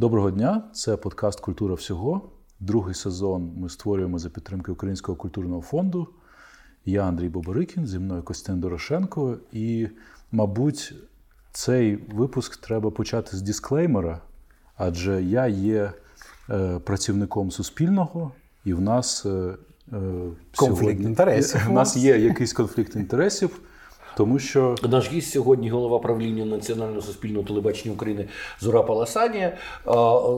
Доброго дня! Це подкаст Культура всього. Другий сезон ми створюємо за підтримки Українського культурного фонду. Я Андрій Боборикін, зі мною Костян Дорошенко. І, мабуть, цей випуск треба почати з дисклеймера, адже я є е, працівником Суспільного, і в нас е, е конфлікт сьогодні, інтересів. У нас є якийсь конфлікт інтересів. Тому що наш гість сьогодні голова правління Національного суспільного телебачення України Зура Паласанія.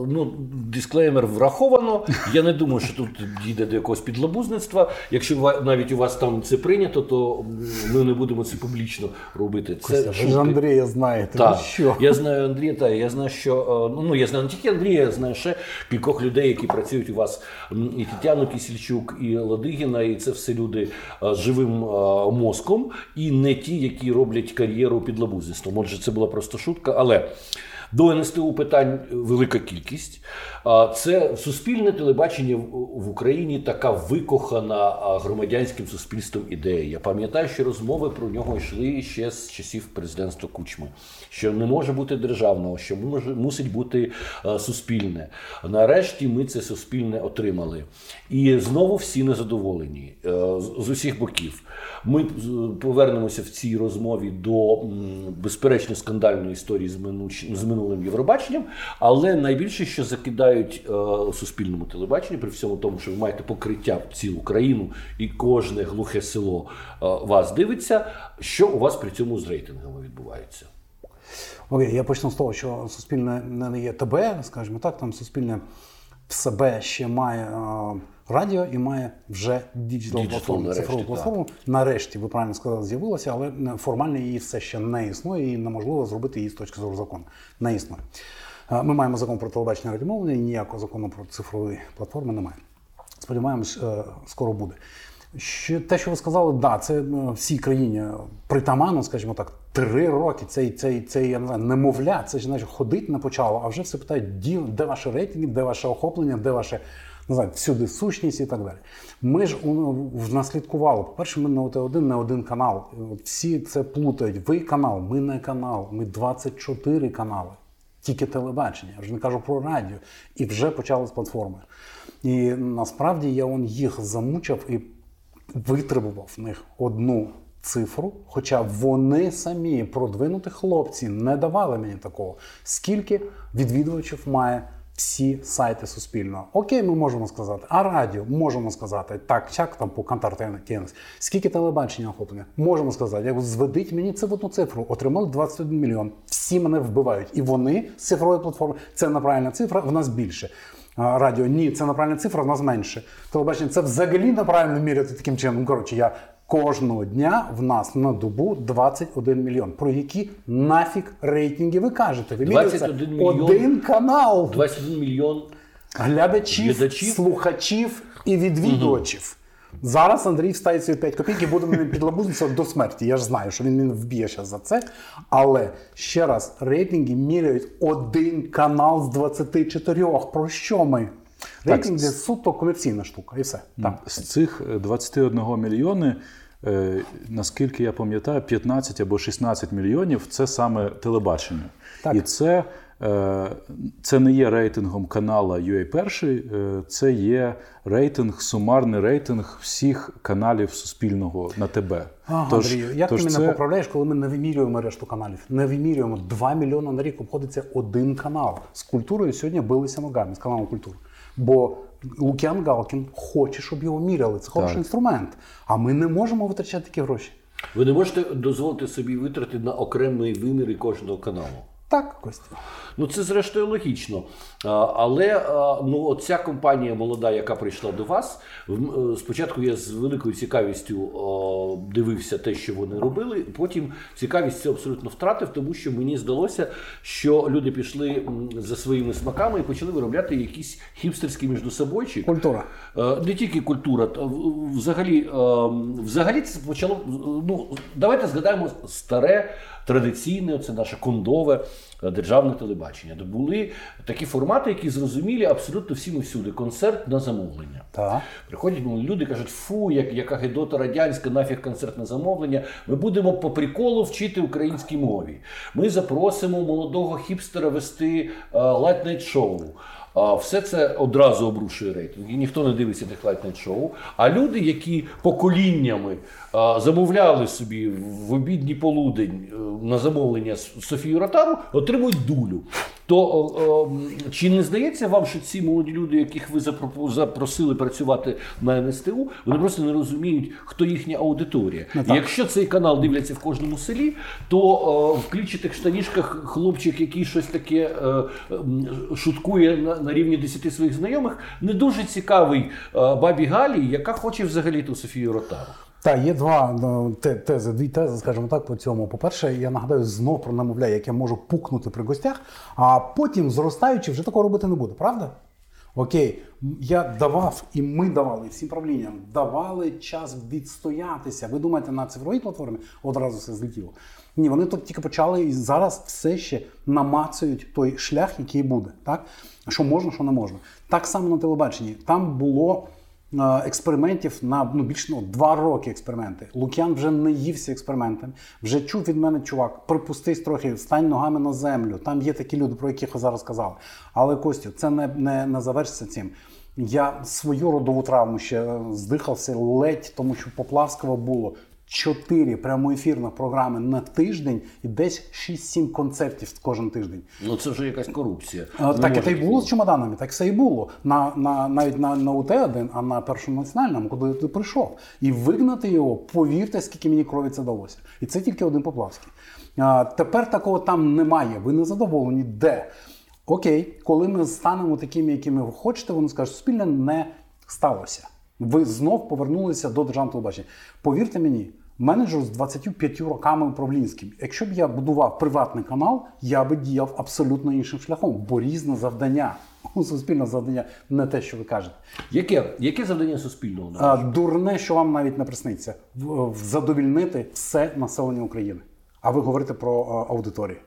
Ну, дисклеймер враховано. Я не думаю, що тут дійде до якогось підлабузництва. Якщо навіть у вас там це прийнято, то ми не будемо це публічно робити. Це ви ж Андрія знаєте. Так, що? Я знаю Андрія, та я знаю, що ну я знаю не тільки Андрія, я знаю ще кількох людей, які працюють у вас і Тетяну Кісільчук, і Ладигіна, і це все люди з живим мозком. І не ті, які роблять кар'єру під лабузництвом. Отже, це була просто шутка. Але до НСТУ питань велика кількість. Це суспільне телебачення в Україні така викохана громадянським суспільством ідея. Я пам'ятаю, що розмови про нього йшли ще з часів президентства Кучми, що не може бути державного, що може мусить бути суспільне. Нарешті ми це суспільне отримали. І знову всі незадоволені з усіх боків. Ми повернемося в цій розмові до безперечно скандальної історії з минулим Євробаченням, але найбільше, що закидають е, суспільному телебаченню, при всьому тому, що ви маєте покриття в цілу країну і кожне глухе село е, вас дивиться, що у вас при цьому з рейтингами відбувається. Окей, я почну з того, що суспільне не є ТБ, скажімо так, там суспільне в себе ще має. Е, радіо і має вже digital платформу, цифрову платформу. Так. Нарешті, ви правильно сказали, з'явилася, але формально її все ще не існує і неможливо зробити її з точки зору закону. Не існує. Ми маємо закон про телебачення радіомовлення, і ніякого закону про цифрові платформи немає. Сподіваємось, е, скоро буде. Що те, що ви сказали, да, це е, всій країні притаманно, скажімо так, три роки. Цей цей, цей я не знаю, немовля, це ж значить ходить не почало, а вже все питають, де ваші рейтинги, де ваше охоплення, де ваше не всюди сущність і так далі. Ми ж наслідкували. По-перше, ми не один, не один канал. Всі це плутають. Ви канал, ми не канал, ми 24 канали. Тільки телебачення, я вже не кажу про радіо. І вже почали з платформи. І насправді я он їх замучив і витребував в них одну цифру. Хоча вони самі продвинуті хлопці не давали мені такого. Скільки відвідувачів має всі сайти Суспільного. Окей, ми можемо сказати, а радіо можемо сказати, так, так там по Kantar TNS. Скільки телебачення охоплення? Можемо сказати, як зведіть мені це в одну цифру, отримали 21 мільйон. Всі мене вбивають. І вони з цифрової платформи, це неправильна цифра, в нас більше. Радіо, ні, це неправильна цифра, в нас менше. Телебачення це взагалі неправильно міряти таким чином. Коротше, я Кожного дня в нас на добу 21 мільйон. Про які нафіг рейтинги ви кажете? Ви 21 мільйон, один канал 21 мільйон глядачів, глядачів, слухачів і відвідувачів. Угу. Зараз Андрій встає свої 5 копійок і буде мене підлабузитися до смерті. Я ж знаю, що він мене вб'є зараз за це. Але ще раз, рейтинги міряють один канал з 24. Про що ми? Рейтинг це суто комерційна штука, і все. Так. З цих 21 мільйони Е, наскільки я пам'ятаю, 15 або 16 мільйонів це саме телебачення. Так. І це е, це не є рейтингом канала UA Перший, е, це є рейтинг, сумарний рейтинг всіх каналів Суспільного на ТБ. Ага, тож, Андрію, як тож ти мене поправляєш, коли ми не вимірюємо решту каналів? Не вимірюємо 2 мільйони на рік обходиться один канал. З культурою сьогодні билися ногами з каналом культури. Бо Лук'ян Галкін хоче, щоб його міряли. Це хороший так. інструмент. А ми не можемо витрачати такі гроші. Ви не можете дозволити собі витрати на окремі виміри кожного каналу. Так, Костя. Ну це зрештою логічно. Але ну, ця компанія молода, яка прийшла до вас, е, спочатку я з великою цікавістю дивився те, що вони робили. Потім цікавість це абсолютно втратив, тому що мені здалося, що люди пішли за своїми смаками і почали виробляти якісь хіпстерські міждособойчик. Культура. Е, не тільки культура, взагалі, е, взагалі це почало. Ну давайте згадаємо старе традиційне, це наше кондове державне телебачення. Де були такі формати, які зрозумілі абсолютно всім і всюди. Концерт на замовлення. Так. Приходять люди, кажуть, фу, як, яка гедота радянська, нафіг концерт на замовлення. Ми будемо по приколу вчити українській мові. Ми запросимо молодого хіпстера вести late-night шоу. А все це одразу обрушує рейтинг. І ніхто не дивиться тих late шоу. А люди, які поколіннями замовляли собі в обідній полудень е, на замовлення Софію Ротару, отримують дулю. То чи не здається вам, що ці молоді люди, яких ви запросили працювати на НСТУ, вони просто не розуміють, хто їхня аудиторія? Ну, І якщо цей канал дивляться в кожному селі, то в клічитих штанішках хлопчик, який щось таке шуткує на, на рівні десяти своїх знайомих, не дуже цікавий бабі Галі, яка хоче взагалі ту Софію Ротару. Так, є два ну, тези, дві тези, скажімо так, по цьому. По-перше, я нагадаю, знов про намовляю, як я можу пукнути при гостях, а потім, зростаючи, вже такого робити не буду, правда? Окей, я давав, і ми давали всім правлінням, давали час відстоятися. Ви думаєте, на цифровій платформі одразу все злетіло? Ні, вони тут тільки почали і зараз все ще намацують той шлях, який буде. Так? Що можна, що не можна. Так само на телебаченні. Там було. Е, експериментів на ну більш ну, два роки експерименти. Лук'ян вже не ївся експериментами. Вже чув від мене чувак, припустись трохи, стань ногами на землю. Там є такі люди, про яких ви зараз казали. Але Костю, це не, не, не завершиться цим. Я свою родову травму ще здихався ледь, тому що Поплавського було чотири прямоефірних програми на тиждень і десь 6-7 концертів кожен тиждень. Ну це вже якась корупція. А, так і і було з чемоданами, так все і було. На, на, Навіть на на УТ-1, а на першому національному, куди ти прийшов. І вигнати його, повірте, скільки мені крові це далося. І це тільки один Поплавський. А, Тепер такого там немає. Ви не задоволені, де? Окей, коли ми станемо такими, якими ви хочете, вони скажуть, суспільне не сталося. Ви знов повернулися до державного телебачення. Повірте мені, менеджер з 25 роками управлінським. Якщо б я будував приватний канал, я би діяв абсолютно іншим шляхом, бо різне завдання. Суспільне завдання не те, що ви кажете. Яке Яке завдання суспільного? А, Дурне, що вам навіть не присниться, задовільнити все населення України. А ви говорите про аудиторію.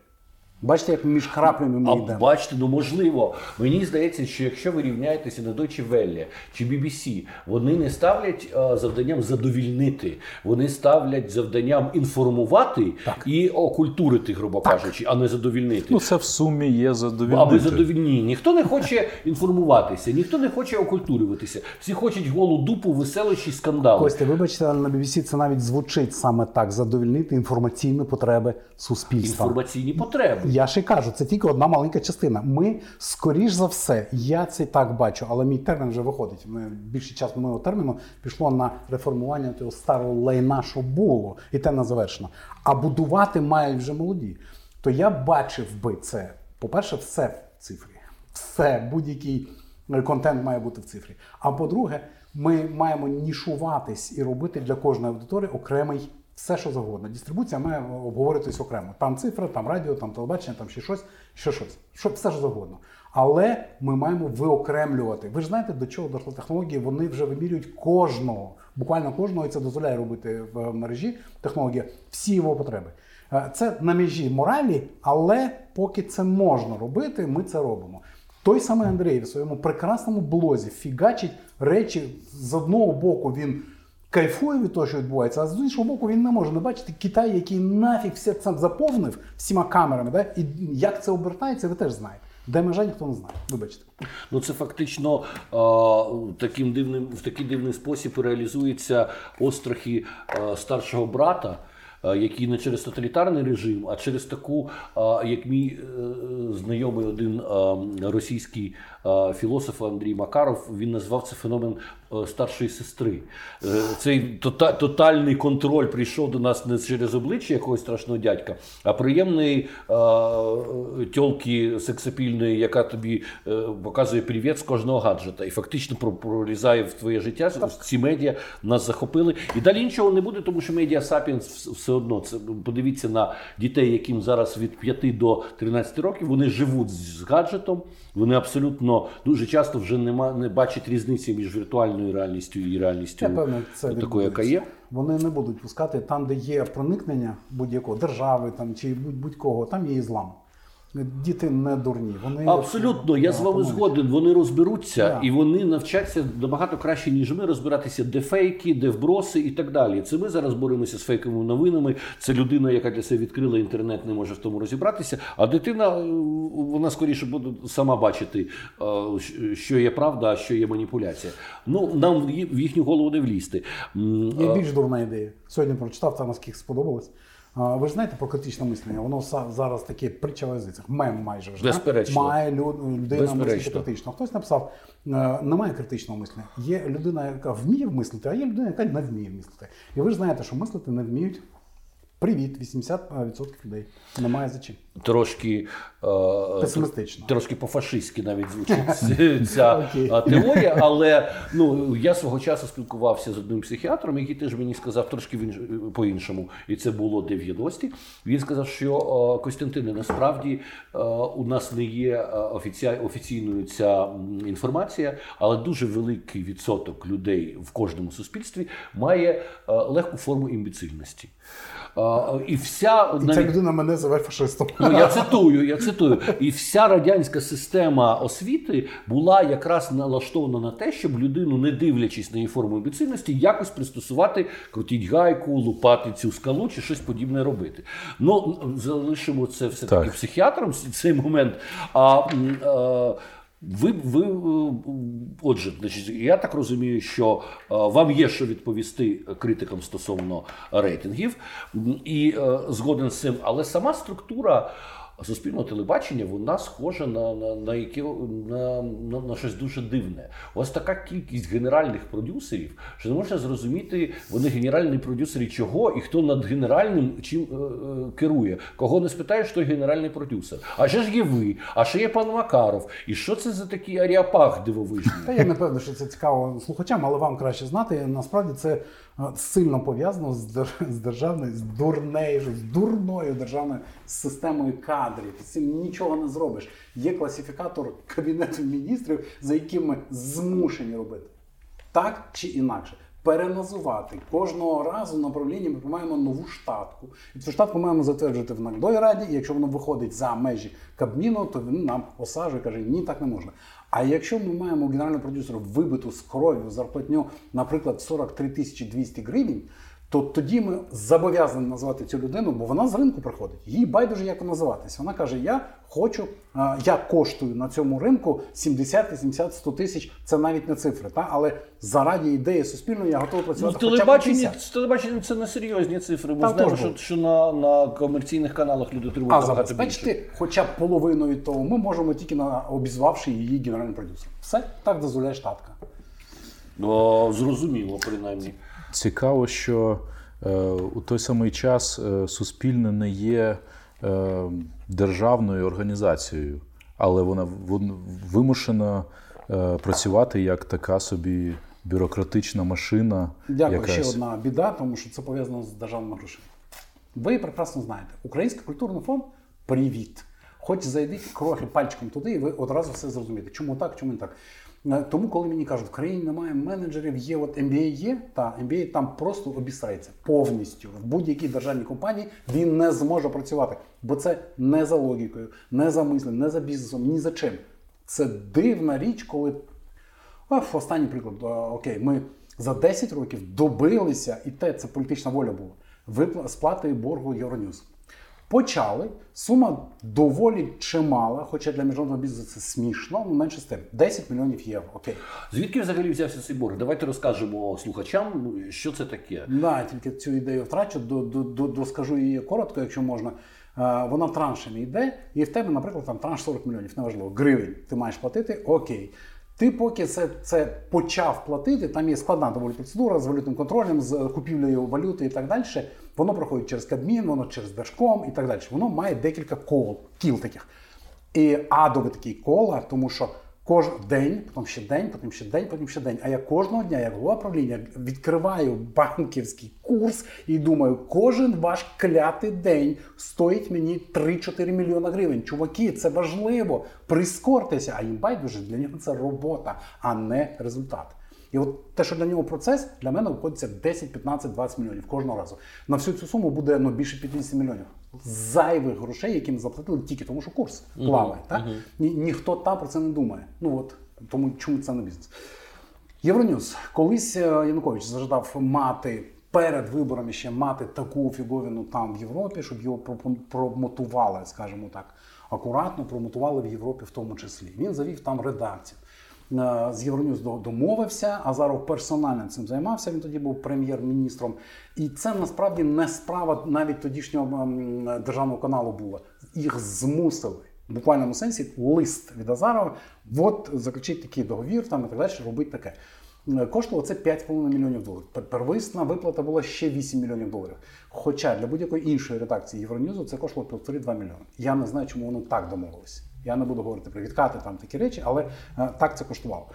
Бачите, як між краплями ми йдемо. Бачите, ну можливо. Мені здається, що якщо ви рівняєтеся на Deutsche Welle чи BBC, вони не ставлять а, завданням задовільнити, вони ставлять завданням інформувати так. і окультурити, грубо так. кажучи, а не задовільнити. Ну це в сумі є задовільнити. Аби задовільні. Ніхто не хоче інформуватися, ніхто не хоче окультурюватися. Всі хочуть голу дупу, веселощі, скандали. Костя, вибачте, але на BBC це навіть звучить саме так: задовільнити інформаційні потреби суспільства. Інформаційні потреби. Я ще кажу, це тільки одна маленька частина. Ми, скоріш за все, я це так бачу, але мій термін вже виходить. Більший час мого терміну пішло на реформування того старого лайна, що було, і те не завершено. А будувати мають вже молоді. То я бачив би це. По-перше, все в цифрі. Все, будь-який контент має бути в цифрі. А по-друге, ми маємо нішуватись і робити для кожної аудиторії окремий все, що завгодно. Дистрибуція має обговоритись окремо. Там цифра, там радіо, там телебачення, там ще щось, ще щось. Що, все що завгодно. Але ми маємо виокремлювати. Ви ж знаєте, до чого дошли технології? Вони вже вимірюють кожного, буквально кожного, і це дозволяє робити в мережі технологія всі його потреби. Е, це на межі моралі, але поки це можна робити, ми це робимо. Той самий Андрій в своєму прекрасному блозі фігачить речі з одного боку він кайфує від того, що відбувається, а з іншого боку, він не може не бачити Китай, який нафіг все це заповнив всіма камерами. Да? І як це обертається, ви теж знаєте. Де межа ніхто не знає. Вибачте. Ну це фактично а, таким дивним в такий дивний спосіб реалізуються острахи а, старшого брата. Який не через тоталітарний режим, а через таку, як мій е, знайомий один російський філософ Андрій Макаров, він назвав це феномен Е, старшої сестри. Е, цей тотальний контроль прийшов до нас не через обличчя якогось страшного дядька, а приємної е, тьолки сексапільної, яка тобі показує привіт з кожного гаджета. І фактично пролізає в твоє життя. Ці медіа нас захопили. І далі нічого не буде, тому що медіа Сапіенс все одно це подивіться на дітей, яким зараз від 5 до 13 років вони живуть з гаджетом. Вони абсолютно дуже часто вже нема не бачать різниці між віртуальною реальністю і реальністю Я певно, це такою, яка є. Вони не будуть пускати там, де є проникнення будь-якого держави там чи будь-кого, там є і злам. Діти не дурні. Вони абсолютно. Я з вами згоден. Вони розберуться yeah. і вони навчаться набагато краще, ніж ми розбиратися, де фейки, де вброси і так далі. Це ми зараз боремося з фейковими новинами. Це людина, яка для себе відкрила інтернет, не може в тому розібратися. А дитина вона скоріше буде сама бачити, що є правда, а що є маніпуляція. Ну нам в їхню голову не влізти. Є більш дурна ідея. Сьогодні прочитав там наскільки сподобалось. Ви ж знаєте про критичне мислення, воно зараз таке притча в язицях, мем майже вже Безперечно. має людина мислити критично. Хтось написав, «Е, немає критичного мислення. Є людина, яка вміє мислити, а є людина, яка не вміє мислити. І ви ж знаєте, що мислити не вміють Привіт, 80% людей. Немає за чим. Трошки е, песимістично. Трошки по-фашистськи навіть звучить ця теорія. Але ну я свого часу спілкувався з одним психіатром, який теж мені сказав трошки по-іншому. І це було 90-ті. Він сказав, що Костянтине, насправді у нас не є офіційною ця інформація, але дуже великий відсоток людей в кожному суспільстві має легку форму імбецильності. І вся і ця людина мене зове фашистом. Ну я цитую, я цитую. І вся радянська система освіти була якраз налаштована на те, щоб людину, не дивлячись на її форму імбецильності, якось пристосувати, крутіть гайку, лупати цю скалу чи щось подібне робити. Ну залишимо це все таки психіатром цей момент. А, а ви, ви, е, отже, значить, я так розумію, що е, вам є що відповісти критикам стосовно рейтингів, і е, згоден з цим, але сама структура суспільного телебачення вона схожа на на, на, яке, на, на, на щось дуже дивне. Ось така кількість генеральних продюсерів, що не можна зрозуміти, вони генеральні продюсери чого і хто над генеральним чим е, е, керує. Кого не спитаєш, той генеральний продюсер. А ще ж є ви, а ще є пан Макаров. І що це за такий аріапах дивовижний? Та я не певний, що це цікаво слухачам, але вам краще знати. Насправді це сильно пов'язано з державною, з дурнею, з дурною державною системою кадрів. З цим нічого не зробиш. Є класифікатор Кабінету міністрів, за яким ми змушені робити так чи інакше. Переназувати кожного разу на правлінні ми маємо нову штатку. І цю штатку маємо затверджувати в наглядовій раді. І якщо воно виходить за межі Кабміну, то він нам осаджує, каже, ні, так не можна. А якщо ми маємо генерального продюсера вибиту з кров'ю зарплатню, наприклад, 43 тисячі 200 гривень, то тоді ми зобов'язані назвати цю людину, бо вона з ринку приходить. Їй байдуже як називатися. Вона каже: Я хочу, я коштую на цьому ринку 70, 80, 100 тисяч. Це навіть не цифри. Та? Але заради ідеї суспільної я готовий працювати. Ну, телебачення, телебачення це не серйозні цифри. Ми знаємо, що, що на на комерційних каналах люди требують А забезпечити хоча б половину від того, ми можемо тільки на обізвавши її генеральним продюсером. Все так дозволяє штатка. Ну, Зрозуміло, принаймні. Цікаво, що е, у той самий час е, суспільне не є е, державною організацією, але вона вимушена е, працювати як така собі бюрократична машина. Дякую. Якась. Ще одна біда, тому що це пов'язано з державними грошима. Ви прекрасно знаєте, Український культурний фонд привіт. Хоч зайдіть крохи пальчиком туди, і ви одразу все зрозумієте. Чому так, чому не так. Тому, коли мені кажуть, в країні немає менеджерів, є от MBA є, та MBA там просто обісрається повністю в будь-якій державній компанії він не зможе працювати, бо це не за логікою, не за мислем, не за бізнесом, ні за чим. Це дивна річ, коли Оф, останній приклад. Окей, ми за 10 років добилися, і те це політична воля була. Випла сплати боргу Євроньюз. Почали. Сума доволі чимала, хоча для міжнародного бізнесу це смішно, але менше з тим. 10 мільйонів євро. Окей. Звідки взагалі взявся цей борг? Давайте розкажемо слухачам, що це таке. Да, тільки цю ідею втрачу, доскажу її коротко, якщо можна. Вона траншами йде, і в тебе, наприклад, там транш 40 мільйонів, неважливо, гривень. Ти маєш платити, окей. Ти поки це це почав платити, там є складна доволі процедура з валютним контролем, з купівлею валюти і так далі. Воно проходить через Кабмін, воно через Держком і так далі. Воно має декілька кол, кіл таких. І адові такий кола, тому що кожен день, потім ще день, потім ще день, потім ще день. А я кожного дня, як голова правління, відкриваю банківський курс і думаю, кожен ваш клятий день стоїть мені 3-4 мільйона гривень. Чуваки, це важливо. Прискортеся, а їм байдуже для нього це робота, а не результат. І от те, що для нього процес, для мене обходиться 10, 15, 20 мільйонів кожного разу. На всю цю суму буде ну, більше 50 мільйонів. Зайвих грошей, яким заплатили тільки тому, що курс плаває. Так? Ні, ніхто там про це не думає. Ну от тому чому це не бізнес? Євроньюз. Колись е, Янукович зажадав мати перед виборами ще мати таку фіговіну там в Європі, щоб його промотували, скажімо так, акуратно промотували в Європі в тому числі. Він завів там редакцію. З Євроньюз домовився, Азаров персонально цим займався. Він тоді був прем'єр-міністром. І це насправді не справа навіть тодішнього державного каналу була. Їх змусили в буквальному сенсі лист від Азарова. От заключить такий договір, там і так далі, робить таке. Коштувало це 5,5 мільйонів доларів. Первисна виплата була ще 8 мільйонів доларів. Хоча для будь-якої іншої редакції Євроньюзу це коштувало 1,5-2 мільйони. Я не знаю, чому вони так домовилися. Я не буду говорити про відкати там такі речі, але е, так це коштувало.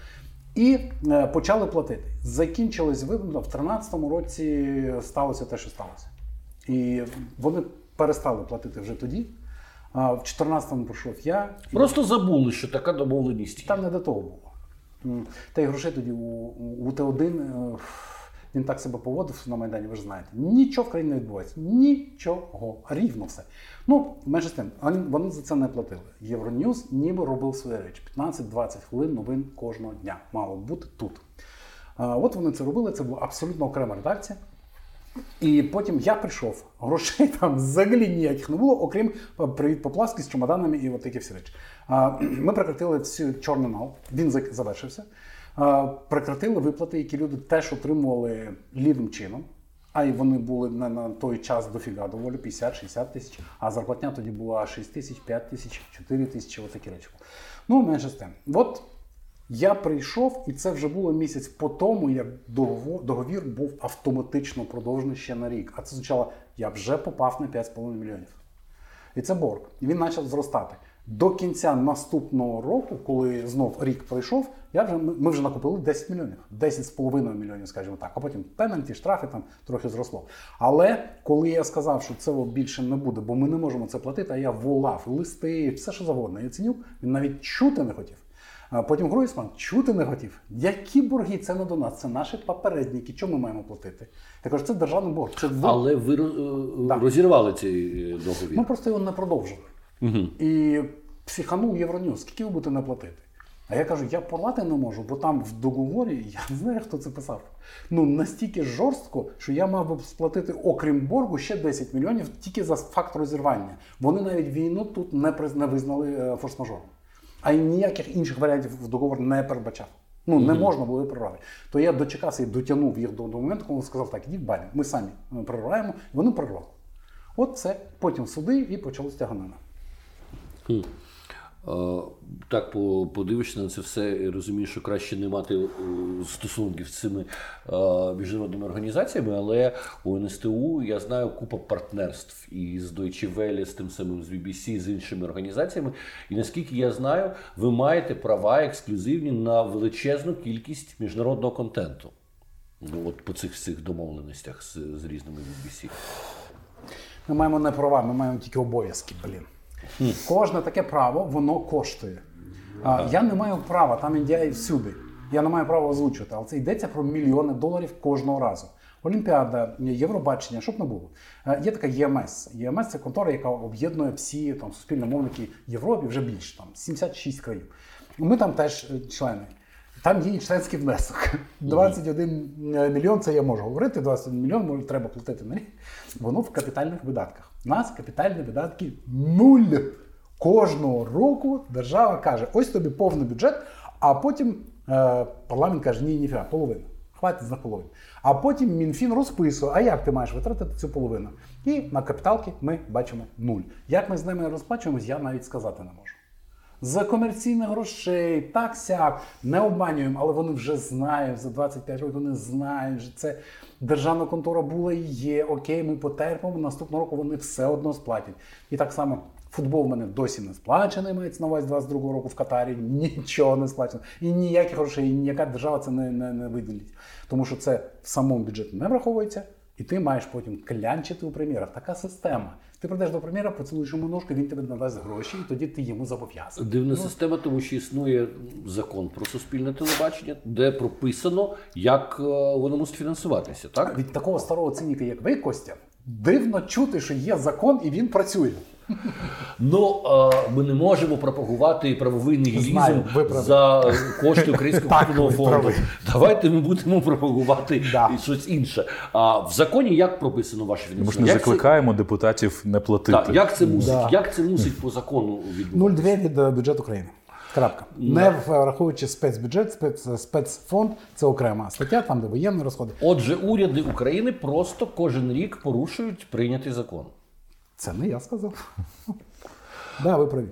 І е, почали платити. Закінчились виплата в 2013 році. Сталося те, що сталося. І вони перестали платити вже тоді. В 14-му прийшов я. Просто забули, що така домовленість. Там не до того було. Та й грошей тоді у, у Т1 е, він так себе поводив на Майдані, ви ж знаєте. Нічого в країні не відбувається. Нічого. Рівно все. Ну, менше з тим, вони за це не платили. Євроньюз ніби робив свої речі. 15-20 хвилин новин кожного дня. Мало бути тут. От вони це робили, це була абсолютно окрема редакція. І потім я прийшов, грошей там взагалі ніяких не було, окрім привіт попласки з чемоданами і от такі всі речі. Ми прекратили цю чорний нал, він завершився. Прекратили виплати, які люди теж отримували лівим чином. А й вони були на, на той час дофіга доволі 50-60 тисяч, а зарплатня тоді була 6 тисяч, 5 тисяч, 4 тисячі, отакі речі. Ну, менше з тим. От я прийшов, і це вже було місяць по тому, як договор, договір був автоматично продовжений ще на рік. А це означало, я вже попав на 5,5 мільйонів. І це борг. І він почав зростати. До кінця наступного року, коли знов рік пройшов, я вже ми вже накупили 10 мільйонів, 10,5 мільйонів, скажімо так. А потім пенальті, штрафи там трохи зросло. Але коли я сказав, що це більше не буде, бо ми не можемо це платити, а я волав листи, все що завгодно. Яценюк він навіть чути не хотів. Потім Гройсман чути не хотів. Які борги це не до нас? Це наші попередники. Чому ми маємо платити? Я кажу, це державний борг. Це Але ви е, да. розірвали цей е, договір? Ми просто його не продовжили. Угу. І психанув Євроньюз, скільки ви будете не платити? А я кажу, я порвати не можу, бо там в договорі я не знаю, хто це писав. Ну настільки жорстко, що я мав би сплатити, окрім боргу, ще 10 мільйонів тільки за факт розірвання. Вони навіть війну тут не не визнали е, форс-мажором. А й ніяких інших варіантів в договор не передбачав. Ну не можна було прорвати. То я дочекався і дотягнув їх до, до моменту, коли сказав, так, ідіть бані, ми самі прорваємо, і вони прорвали. От це потім суди і почалось тяганина. Е, так подивишся на це все і розумієш, що краще не мати е, стосунків з цими міжнародними організаціями, але у НСТУ я знаю купа партнерств і з Deutsche Welle, з тим самим з BBC, з іншими організаціями. І наскільки я знаю, ви маєте права ексклюзивні на величезну кількість міжнародного контенту. Ну, от по цих цих домовленостях з, з різними BBC. Ми маємо не права, ми маємо тільки обов'язки, блін. Кожне таке право воно коштує. А, Я не маю права, там індія всюди. Я не маю права озвучувати, але це йдеться про мільйони доларів кожного разу. Олімпіада, Євробачення, щоб не було. Є така ЄМС. ЄМС це контора, яка об'єднує всі там суспільномовники Європі вже більше там 76 країн. Ми там теж е, члени. Там є і членський внесок. 21 е, мільйон це я можу говорити. 21 мільйон треба платити на рік. Воно в капітальних видатках. У нас капітальні видатки нуль. Кожного року держава каже: ось тобі повний бюджет, а потім е, парламент каже, ні, ніфіга, половина. Хватить за половину. А потім Мінфін розписує, а як ти маєш витратити цю половину? І на капіталки ми бачимо нуль. Як ми з ними розплачуємось, я навіть сказати не можу за комерційних грошей, так сяк, не обманюємо, але вони вже знають за 25 років. Вони знають, що це державна контора була і є. Окей, ми потерпимо. Наступного року вони все одно сплатять. І так само. Футбол в мене досі не сплачений, мається на увазі 22 року в Катарі, нічого не сплачено. І ніяких грошей, і ніяка держава це не не, не виділить. Тому що це в самому бюджеті не враховується, і ти маєш потім клянчити у прем'єрах. Така система. Ти прийдеш до прем'єра, поцілуєш йому ножку, він тебе надасть гроші, і тоді ти йому зобов'язаний. Дивна ну, система, тому що існує закон про суспільне телебачення, де прописано, як е, воно мусить фінансуватися. Так від такого старого циніка, як ви, Костя, дивно чути, що є закон і він працює. Ну ми не можемо пропагувати правовий нігілізм за кошти Українського культурного фонду. Давайте ми будемо пропагувати да. щось інше. А в законі як прописано ваше фінансування? Ми ж не як закликаємо це... депутатів не платити. Так, Як це мусить? Да. Як це мусить по закону відбуватися? 0,2 від е, бюджету України. Крапка. Не враховуючи спецбюджет, спец, спецфонд це окрема стаття, там де воєнні розходи. Отже, уряди України просто кожен рік порушують прийнятий закон. Це не я сказав. Да, ви праві.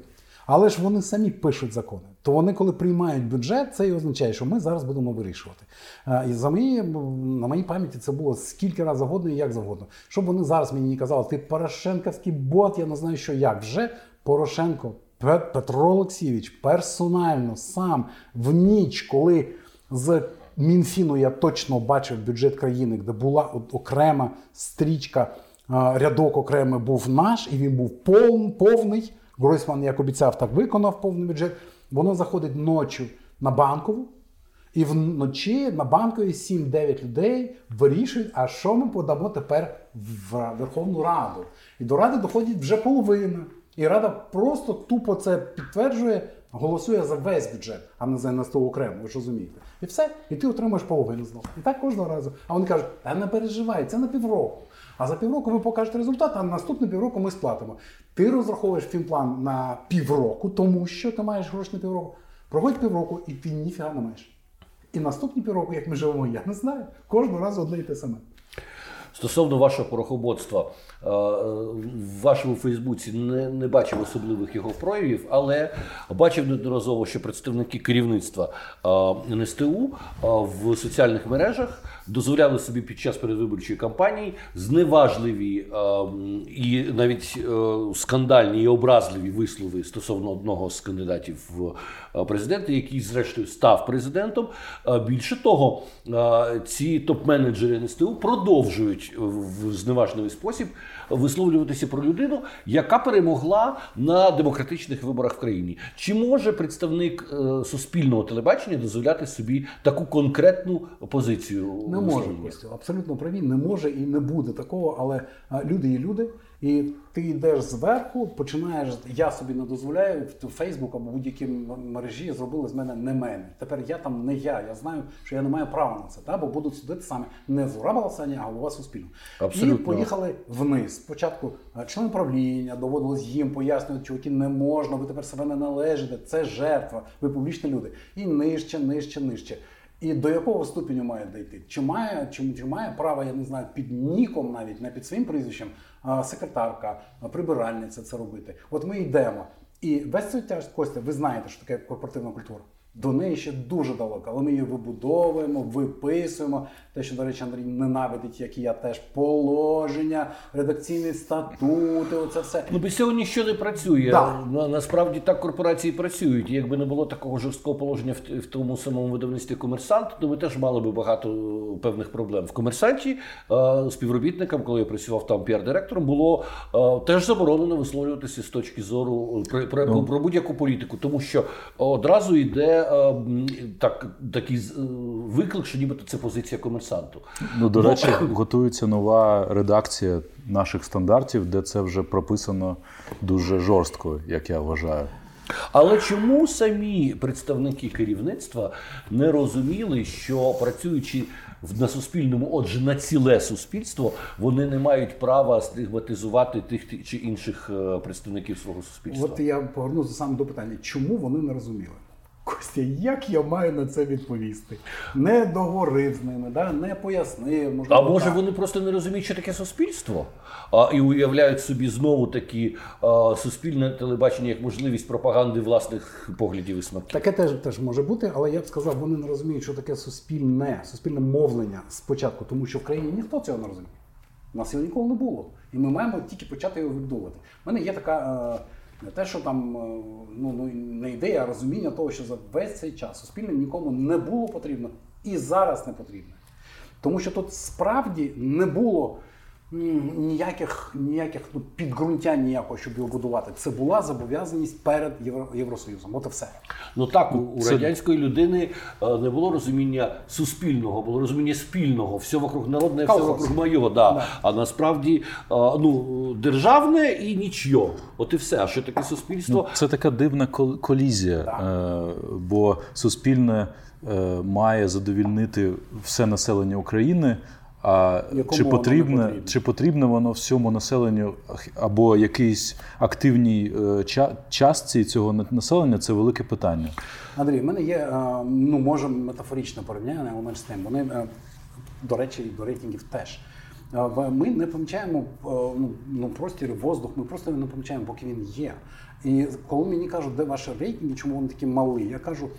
Але ж вони самі пишуть закони. То вони, коли приймають бюджет, це і означає, що ми зараз будемо вирішувати. І за мої, на моїй пам'яті це було скільки разів завгодно і як завгодно. Щоб вони зараз мені не казали, ти Порошенковський бот, я не знаю, що як. Вже Порошенко, Петро Олексійович, персонально сам в ніч, коли з Мінфіну я точно бачив бюджет країни, де була окрема стрічка рядок окремий був наш, і він був пов, повний. Гройсман, як обіцяв, так виконав повний бюджет. Воно заходить ночі на банкову, і вночі на банкові 7-9 людей вирішують, а що ми подамо тепер в Верховну Раду. І до Ради доходить вже половина. І Рада просто тупо це підтверджує, голосує за весь бюджет, а не за НСТО окремо, ви ж розумієте. І все, і ти отримаєш половину знову. І так кожного разу. А вони кажуть, а не переживай, це на півроку. А за півроку ви покажете результат, а наступне півроку ми сплатимо. Ти розраховуєш фінплан на півроку, тому що ти маєш гроші на півроку. Проходить півроку, і ти ніфіга не маєш. І наступні півроку, як ми живемо, я не знаю. Кожного разу одне і те саме. Стосовно вашого порохоботства, е, в вашому Фейсбуці не не бачив особливих його проявів, але бачив неодноразово, що представники керівництва е, НСТУ е, в соціальних мережах дозволяли собі під час передвиборчої кампанії зневажливі і навіть скандальні і образливі вислови стосовно одного з кандидатів в президенти, який, зрештою, став президентом. Більше того, ці топ-менеджери НСТУ продовжують в зневажливий спосіб висловлюватися про людину, яка перемогла на демократичних виборах в країні. Чи може представник е, суспільного телебачення дозволяти собі таку конкретну позицію? Не може абсолютно праві, не може і не буде такого, але люди є люди. І ти йдеш зверху, починаєш. Я собі не дозволяю в Фейсбук або будь-які мережі зробили з мене не мене. Тепер я там не я. Я знаю, що я не маю права на це. Та? Бо будуть судити саме не Зура Баласані, а голова Суспільного. Абсолютно. І поїхали вниз. Спочатку е, член правління доводилось їм пояснювати, чуваки, не можна, ви тепер себе не належите. Це жертва, ви публічні люди. І нижче, нижче, нижче. І до якого ступеню має дійти? Чи має чи, чи має право, я не знаю, під ніком навіть не під своїм прізвищем, секретарка, прибиральниця це робити? От ми йдемо. І весь цей тяж Костя, ви знаєте, що таке корпоративна культура. До неї ще дуже далеко, але ми її вибудовуємо, виписуємо. Те, що, до речі, Андрій ненавидить, як і я теж положення, редакційні статути. Оце все. Ну без цього нічого не працює. Да. На, насправді так корпорації працюють. Якби не було такого жорсткого положення в, в тому самому видавництві комерсант, то ми теж мали би багато певних проблем. В комерсанті е, співробітникам, коли я працював там піар-директором, було е, теж заборонено висловлюватися з точки зору про, про, ну. про будь-яку політику, тому що одразу йде е, так, такий е, виклик, що нібито це позиція комерсанту. Ну, до речі, готується нова редакція наших стандартів, де це вже прописано дуже жорстко, як я вважаю. Але чому самі представники керівництва не розуміли, що працюючи на суспільному, отже, на ціле суспільство, вони не мають права стигматизувати тих чи інших е, представників свого суспільства? От я повернуся саме до питання, чому вони не розуміли? Костя, як я маю на це відповісти? Не договорив з ними, да? не пояснив. Можливо, а може так. вони просто не розуміють, що таке суспільство, а, і уявляють собі знову такі а, суспільне телебачення як можливість пропаганди власних поглядів і смаків? Таке теж теж може бути, але я б сказав, вони не розуміють, що таке суспільне, суспільне мовлення спочатку, тому що в країні ніхто цього не розуміє. У нас його ніколи не було. І ми маємо тільки почати його відбудовувати. У мене є така. Е, не те, що там е, ну, ну, не ідея, а розуміння того, що за весь цей час суспільне нікому не було потрібно і зараз не потрібно. Тому що тут справді не було ніяких ніяких ну, підґрунтя ніякого, щоб його будувати. Це була зобов'язаність перед Євро, Євросоюзом. От і все. Ну так, у це... радянської людини е, не було розуміння суспільного, було розуміння спільного, все вокруг народне, все вокруг моєго. Да. да. А насправді е, ну, державне і нічого. От і все. А що таке суспільство? Ну, це така дивна колізія, да. бо суспільне має задовільнити все населення України. А чи потрібне, потрібно? чи потрібне воно всьому населенню або якійсь активній е, частці цього населення це велике питання. Андрій, в мене є е, ну може метафоричне порівняння, але з тим. Вони е, до речі, до рейтингів теж. Ми не помічаємо ну, ну, простір, воздух, ми просто не помічаємо, поки він є. І коли мені кажуть, де ваші рейтинги, чому вони такі малі, я кажу,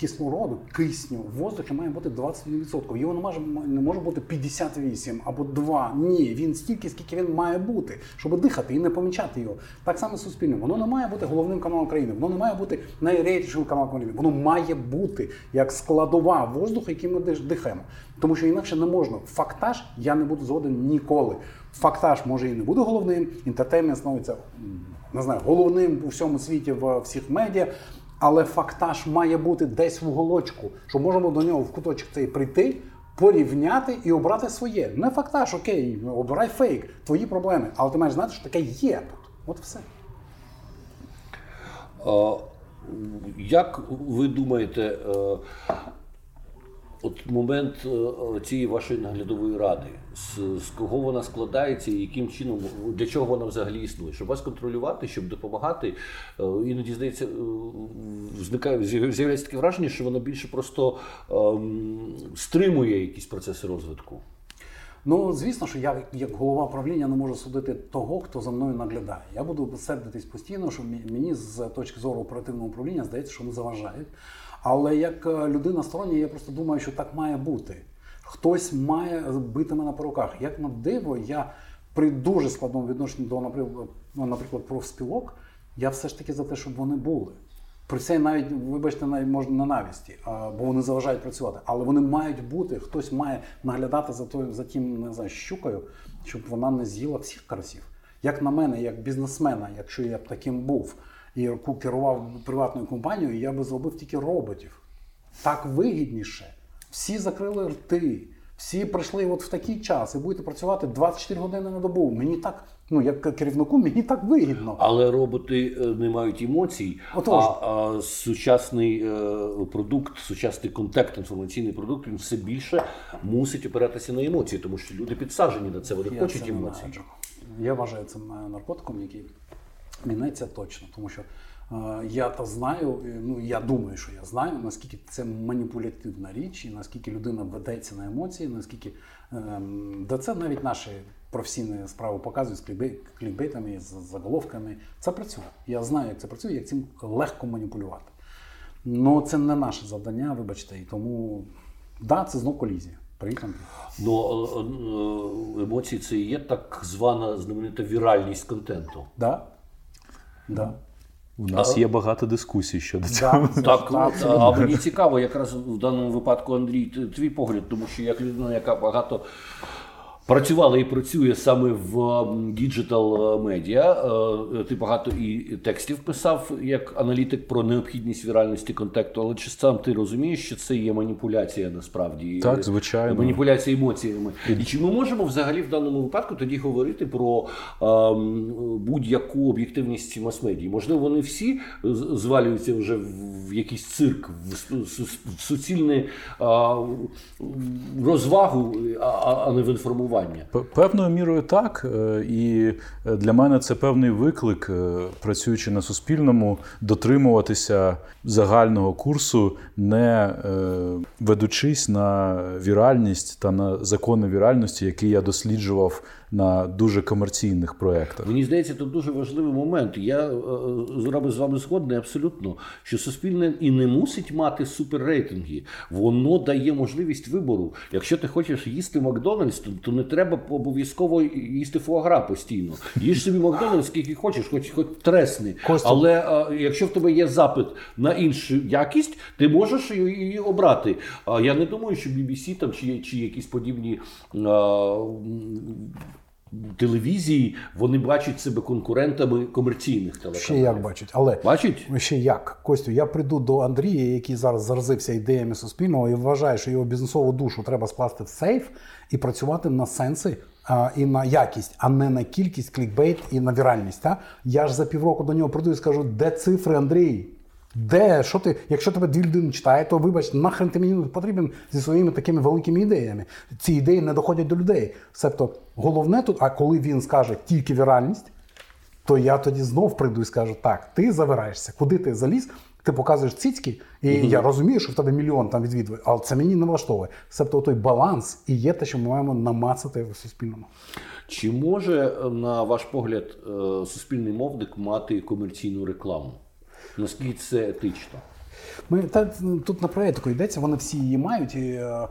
кислороду, кисню в має бути 21%. Його не може не може бути 58 або 2. Ні, він стільки, скільки він має бути, щоб дихати і не помічати його. Так само суспільне. Воно не має бути головним каналом країни, воно не має бути найрейтішим каналом країни. Воно має бути як складова воздуху, який ми дихаємо. Тому що інакше не можна. Фактаж я не буду згоден ніколи. Фактаж може і не буде головним. Інтертеймент становиться не знаю, головним у всьому світі в всіх медіа. Але фактаж має бути десь в уголочку, що можемо до нього в куточок цей прийти, порівняти і обрати своє. Не фактаж, окей, обирай фейк, твої проблеми. Але ти маєш знати, що таке є тут. От все. Як ви думаєте, е, От момент е, цієї вашої наглядової ради, з, з кого вона складається і яким чином для чого вона взагалі існує? Щоб вас контролювати, щоб допомагати. Е, іноді здається, е, зникає з'являється таке враження, що вона більше просто ем, стримує якісь процеси розвитку. Ну, звісно, що я, як голова правління, не можу судити того, хто за мною наглядає. Я буду сердитись постійно, що мені з точки зору оперативного управління здається, що вони заважають. Але як е, людина стороння, я просто думаю, що так має бути. Хтось має бити мене по руках. Як на диво, я при дуже складному відношенні до, наприклад, ну, наприклад, профспілок, я все ж таки за те, щоб вони були. При це навіть, вибачте, навіть можна на навісті, бо вони заважають працювати. Але вони мають бути, хтось має наглядати за той, за тим, не знаю, щукою, щоб вона не з'їла всіх карасів. Як на мене, як бізнесмена, якщо я б таким був і керував приватною компанією, я би зробив тільки роботів. Так вигідніше. Всі закрили рти, всі прийшли от в такий час і будете працювати 24 години на добу. Мені так, ну як керівнику, мені так вигідно. Але роботи е, не мають емоцій. Отож. А, а сучасний е, продукт, сучасний контекст, інформаційний продукт він все більше мусить опиратися на емоції, тому що люди підсаджені на це, вони я хочуть емоцій. Я вважаю це наркотиком, який мінеться точно, тому що е, я то знаю, ну я думаю, що я знаю, наскільки це маніпулятивна річ, і наскільки людина ведеться на емоції, наскільки е, да це навіть наші професійні справи показують з клікбейтами, з заголовками. Це працює. Я знаю, як це працює, як цим легко маніпулювати. Ну це не наше завдання, вибачте, і тому да, це знов колізія. Приїхали. Ну е, емоції це і є так звана знаменита віральність контенту. Да. Да. У нас а, є багато дискусій щодо цього. Да, так, так, а мені цікаво, якраз в даному випадку, Андрій, твій погляд, тому що як людина, яка багато Працювала і працює саме в digital медіа. Е, ти багато і текстів писав як аналітик про необхідність віральності контенту, але чи сам ти розумієш, що це є маніпуляція насправді? Так, звичайно. Маніпуляція емоціями. І чи ми можемо взагалі в даному випадку тоді говорити про будь-яку об'єктивність мас-медії? Можливо, вони всі звалюються вже в якийсь цирк, в суцільну розвагу, а не в інформування спілкування? Певною мірою так. Е, і е, для мене це певний виклик, е, працюючи на Суспільному, дотримуватися загального курсу, не ведучись на віральність та на закони віральності, які я досліджував на дуже комерційних проєктах. Мені здається, тут дуже важливий момент. Я зробив з вами згодний абсолютно, що суспільне і не мусить мати суперрейтинги. Воно дає можливість вибору. Якщо ти хочеш їсти Макдональдс, то не треба обов'язково їсти фуагра постійно. Їж собі Макдональдс, скільки хочеш, хоч хоч тресни. Костя. Але а, якщо в тебе є запит на іншу якість, ти можеш її обрати. А я не думаю, що BBC там чи чи якісь подібні. А, телевізії, вони бачать себе конкурентами комерційних телеканалів. Ще як бачать, але Бачать? ще як Костю, я прийду до Андрія, який зараз заразився ідеями суспільного і вважає, що його бізнесову душу треба скласти в сейф і працювати на сенси. а, І на якість, а не на кількість, клікбейт і на віральність. Та? Я ж за півроку до нього прийду і скажу, де цифри, Андрій? Де? Що ти? Якщо тебе дві людини читає, то вибач, нахрен ти мені не потрібен зі своїми такими великими ідеями. Ці ідеї не доходять до людей. Себто головне тут, а коли він скаже тільки віральність, то я тоді знов прийду і скажу: так, ти завираєшся, куди ти заліз, ти показуєш цицьки, і я розумію, що в тебе мільйон там відвідувань, але це мені не влаштовує. Себто той баланс і є те, що ми маємо намацати в суспільному. Чи може, на ваш погляд, е, суспільний мовник мати комерційну рекламу? Наскільки це етично? Ми та тут на проєктику йдеться, вони всі її мають. І, е,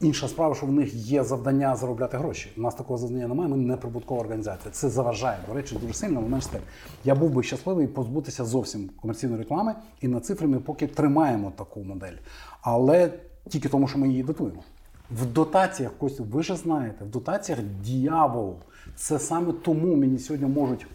інша справа, що в них є завдання заробляти гроші. У нас такого завдання немає. Ми не прибуткова організація. Це заважає. До речі, дуже сильно. менш тим. Я був би щасливий позбутися зовсім комерційної реклами, і на цифри ми поки тримаємо таку модель. Але тільки тому, що ми її дотуємо. В дотаціях, Костю, ви ж знаєте, в дотаціях діявол. Це саме тому мені сьогодні можуть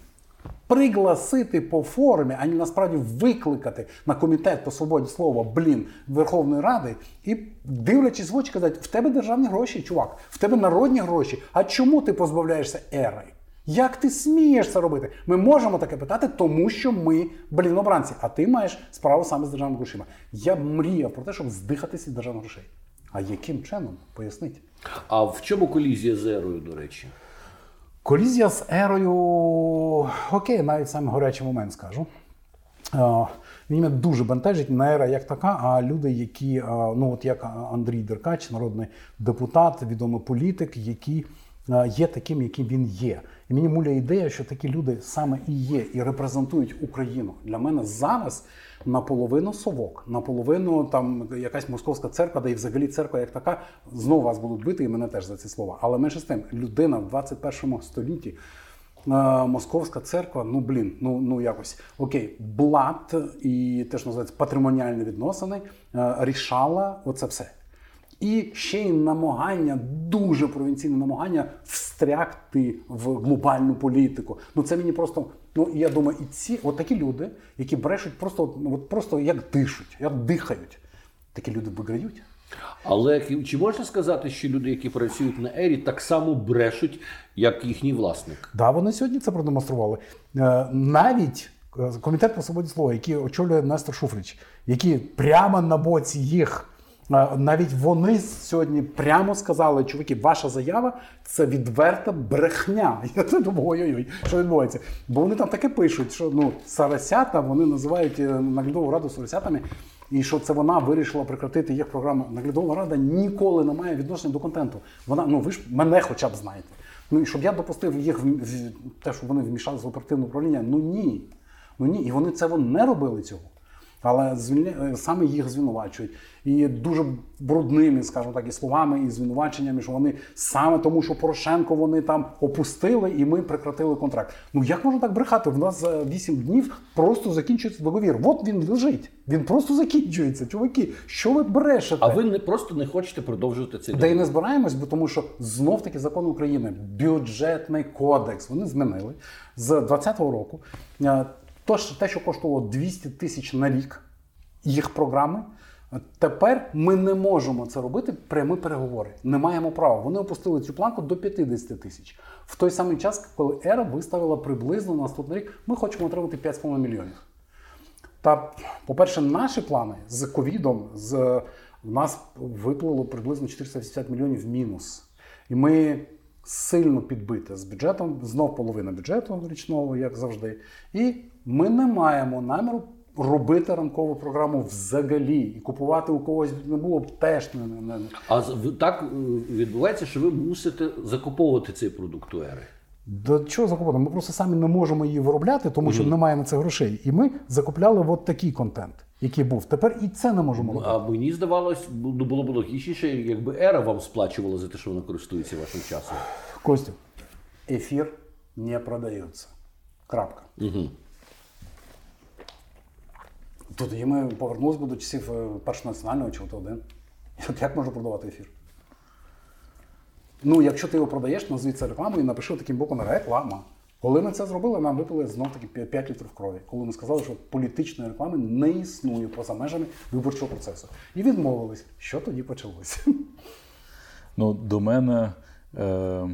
пригласити по формі, а не насправді викликати на комітет по свободі слова блін Верховної Ради і дивлячись в очі, казати, в тебе державні гроші, чувак, в тебе народні гроші. А чому ти позбавляєшся ери? Як ти смієш це робити? Ми можемо таке питати, тому що ми, блін, обранці, а ти маєш справу саме з державними грошима. Я мріяв про те, щоб здихатися від державних грошей. А яким чином? Поясніть. А в чому колізія з ерою, до речі? Колізія з ерою, окей, навіть саме гарячий момент скажу. Е, Він мене дуже бентежить, не ера як така, а люди, які, е, ну от як Андрій Деркач, народний депутат, відомий політик, які є таким, яким він є. І мені муляє ідея, що такі люди саме і є, і репрезентують Україну. Для мене зараз наполовину совок, наполовину там якась московська церква, де і взагалі церква як така, знову вас будуть бити, і мене теж за ці слова. Але менше з тим, людина в 21 столітті. Е, Московська церква, ну блін, ну ну якось окей, блат і те, що називається патримоніальні відносини, е, рішала оце все. І ще й намагання, дуже провінційне намагання встрягти в глобальну політику. Ну це мені просто. Ну я думаю, і ці от такі люди, які брешуть, просто ну, от просто як дишуть, як дихають. Такі люди виграють. Але чи можна сказати, що люди, які працюють на ері, так само брешуть, як їхній власник? Да, вони сьогодні це продемонстрували. Е, Навіть е, комітет по свободі слова, який очолює Нестор Шуфрич, які прямо на боці їх. Навіть вони сьогодні прямо сказали, чуваки, ваша заява це відверта брехня. Я це думаю, ой-ой-ой, що відбувається? Бо вони там таке пишуть, що ну сарасята, вони називають е, наглядову раду сарасятами, і що це вона вирішила прекратити їх програму. Наглядова рада ніколи не має відношення до контенту. Вона, ну ви ж мене хоча б знаєте. Ну і щоб я допустив їх в в те, що вони вмішалися в оперативне управління, ну ні. Ну ні. І вони це вони не робили цього. Але звільня... саме їх звинувачують. І дуже брудними, скажімо так, і словами, і звинуваченнями, що вони саме тому, що Порошенко вони там опустили, і ми прекратили контракт. Ну як можна так брехати? В нас за 8 днів просто закінчується договір. От він лежить. Він просто закінчується. Чуваки, що ви брешете? А ви не просто не хочете продовжувати цей Де й не збираємось, бо тому що знов таки закон України, бюджетний кодекс, вони змінили з 2020 року. То, що- те, що коштувало 200 тисяч на рік їх програми. Тепер ми не можемо це робити прямі переговори. Не маємо права. Вони опустили цю планку до 50 тисяч. В той самий час, коли ера виставила приблизно на наступний рік, ми хочемо отримати 5,5 мільйонів. Та, по-перше, наші плани з ковідом з в нас виплило приблизно 480 мільйонів мінус. І ми сильно підбиті з бюджетом, знов половина бюджету річного, як завжди. І ми не маємо наміру робити ранкову програму взагалі. І купувати у когось не було б теж не, не, не. А так е, відбувається, що ви мусите закуповувати цей продукт у ери. До чого закупати? Ми просто самі не можемо її виробляти, тому що немає на це грошей. І ми закупляли от такий контент, який був. Тепер і це не можемо робити. А мені здавалось, було б логічніше, якби ера вам сплачувала за те, що вона користується вашим часом. Костю, ефір не продається. Крапка. Угу. Тут і ми повернулися до часів е, першого національного чи ОТ1. Як, як можна продавати ефір? Ну, якщо ти його продаєш, назви це рекламою і напиши таким боком реклама. Коли ми це зробили, нам випили знов таки 5 літрів крові. Коли ми сказали, що політичної реклами не існує поза межами виборчого процесу. І відмовились. Що тоді почалося? Ну, до мене е,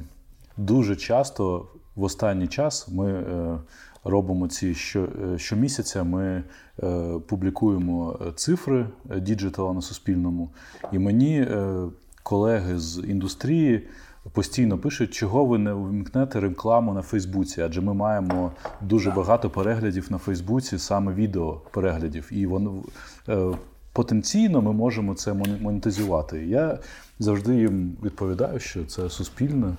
дуже часто в останній час ми е, робимо ці що, е, щомісяця. Ми е, публікуємо цифри діджитала на Суспільному, і мені е, колеги з індустрії. Постійно пишуть, чого ви не вмікнете рекламу на Фейсбуці, адже ми маємо дуже багато переглядів на Фейсбуці, саме відео переглядів, і воно е, потенційно ми можемо це монетизувати. Я завжди їм відповідаю, що це суспільне.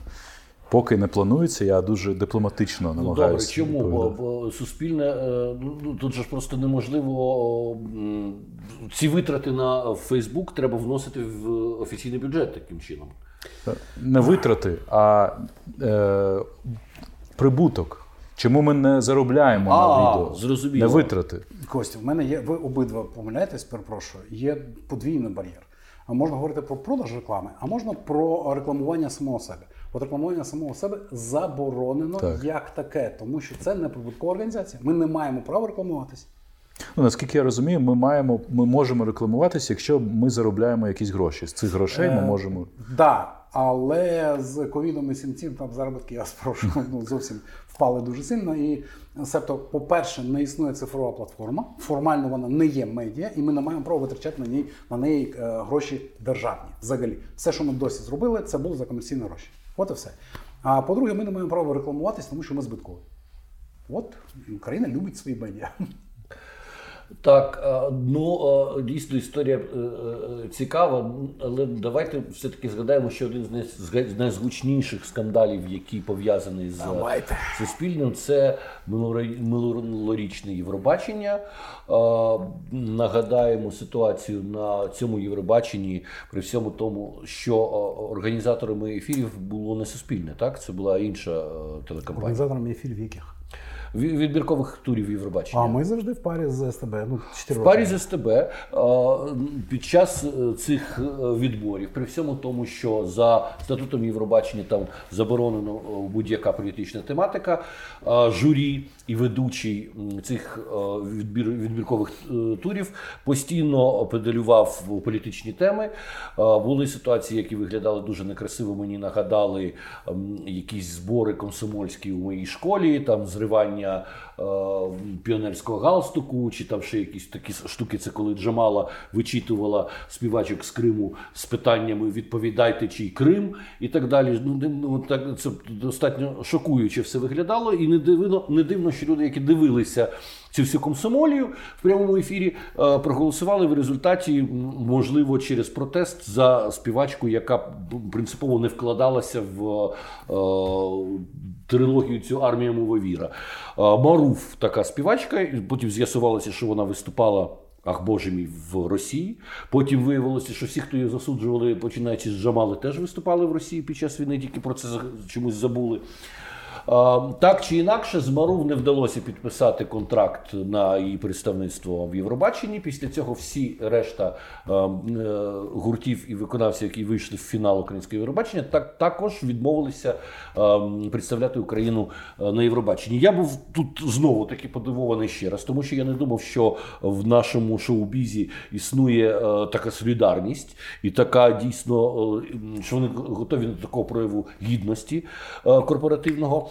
Поки не планується, я дуже дипломатично намагаюся. Ну, добре, чому? Бо, бо суспільне е, ну тут же ж просто неможливо ці витрати на Фейсбук треба вносити в офіційний бюджет таким чином. Не витрати, а е, прибуток. Чому ми не заробляємо а, на відео? Зрозуміло. Не витрати. Костя, в мене є, ви обидва помиляєтесь, перепрошую, є подвійний бар'єр. А можна говорити про продаж реклами, а можна про рекламування самого себе. От рекламування самого себе заборонено так. як таке, тому що це не прибуткова організація. Ми не маємо права рекламуватися. Ну, наскільки я розумію, ми маємо, ми можемо рекламуватися, якщо ми заробляємо якісь гроші. З цих грошей ми е, можемо. Так, да, але з ковідом і сімців там заробітки я спрошу ну, зовсім впали дуже сильно. І себто, по-перше, не існує цифрова платформа. Формально вона не є медіа, і ми не маємо права витрачати на ній на неї е, гроші державні. Взагалі, все, що ми досі зробили, це було за комерційні гроші. От і все. А по-друге, ми не маємо права рекламуватись, тому що ми збиткові. От Україна любить свої медіа. Так, ну дійсно історія е, е, цікава, але давайте все-таки згадаємо, що один з найзгучніших скандалів, який пов'язаний з давайте. суспільним, це минулорічне Євробачення. Нагадаємо ситуацію на цьому Євробаченні при всьому тому, що організаторами ефірів було не суспільне, так це була інша е, телекомпанія. Організаторами ефірів яких? Відбіркових турів Євробачення. А ми завжди в парі з СТБ. Ну, 4 В парі з СТБ під час е, цих е, відборів, при всьому тому, що за статутом Євробачення там заборонено е, будь-яка політична тематика, журі і ведучий цих відбір, відбіркових турів постійно педалював політичні теми. Були ситуації, які виглядали дуже некрасиво. Мені нагадали якісь збори комсомольські у моїй школі, там зривання виконання е, піонерського галстуку, чи там ще якісь такі штуки. Це коли Джамала вичитувала співачок з Криму з питаннями Відповідайте, чий Крим і так далі. Ну, ну так це достатньо шокуюче все виглядало, і не дивно, не дивно, що люди, які дивилися. Цю всю комсомолію в прямому ефірі е, проголосували в результаті, можливо, через протест за співачку, яка принципово не вкладалася в е, трилогію цю армія мововіра. Маруф така співачка, потім з'ясувалося, що вона виступала. Ах, боже мій в Росії. Потім виявилося, що всі, хто її засуджували, починаючи з Джамали, теж виступали в Росії під час війни, тільки про це чомусь забули. Так чи інакше, з не вдалося підписати контракт на її представництво в Євробаченні. Після цього всі решта е, гуртів і виконавців, які вийшли в фінал українського Євробачення, так також відмовилися представляти Україну на Євробаченні. Я був тут знову таки подивований ще раз, тому що я не думав, що в нашому шоу-бізі існує така солідарність і така дійсно, що вони готові до такого прояву гідності корпоративного.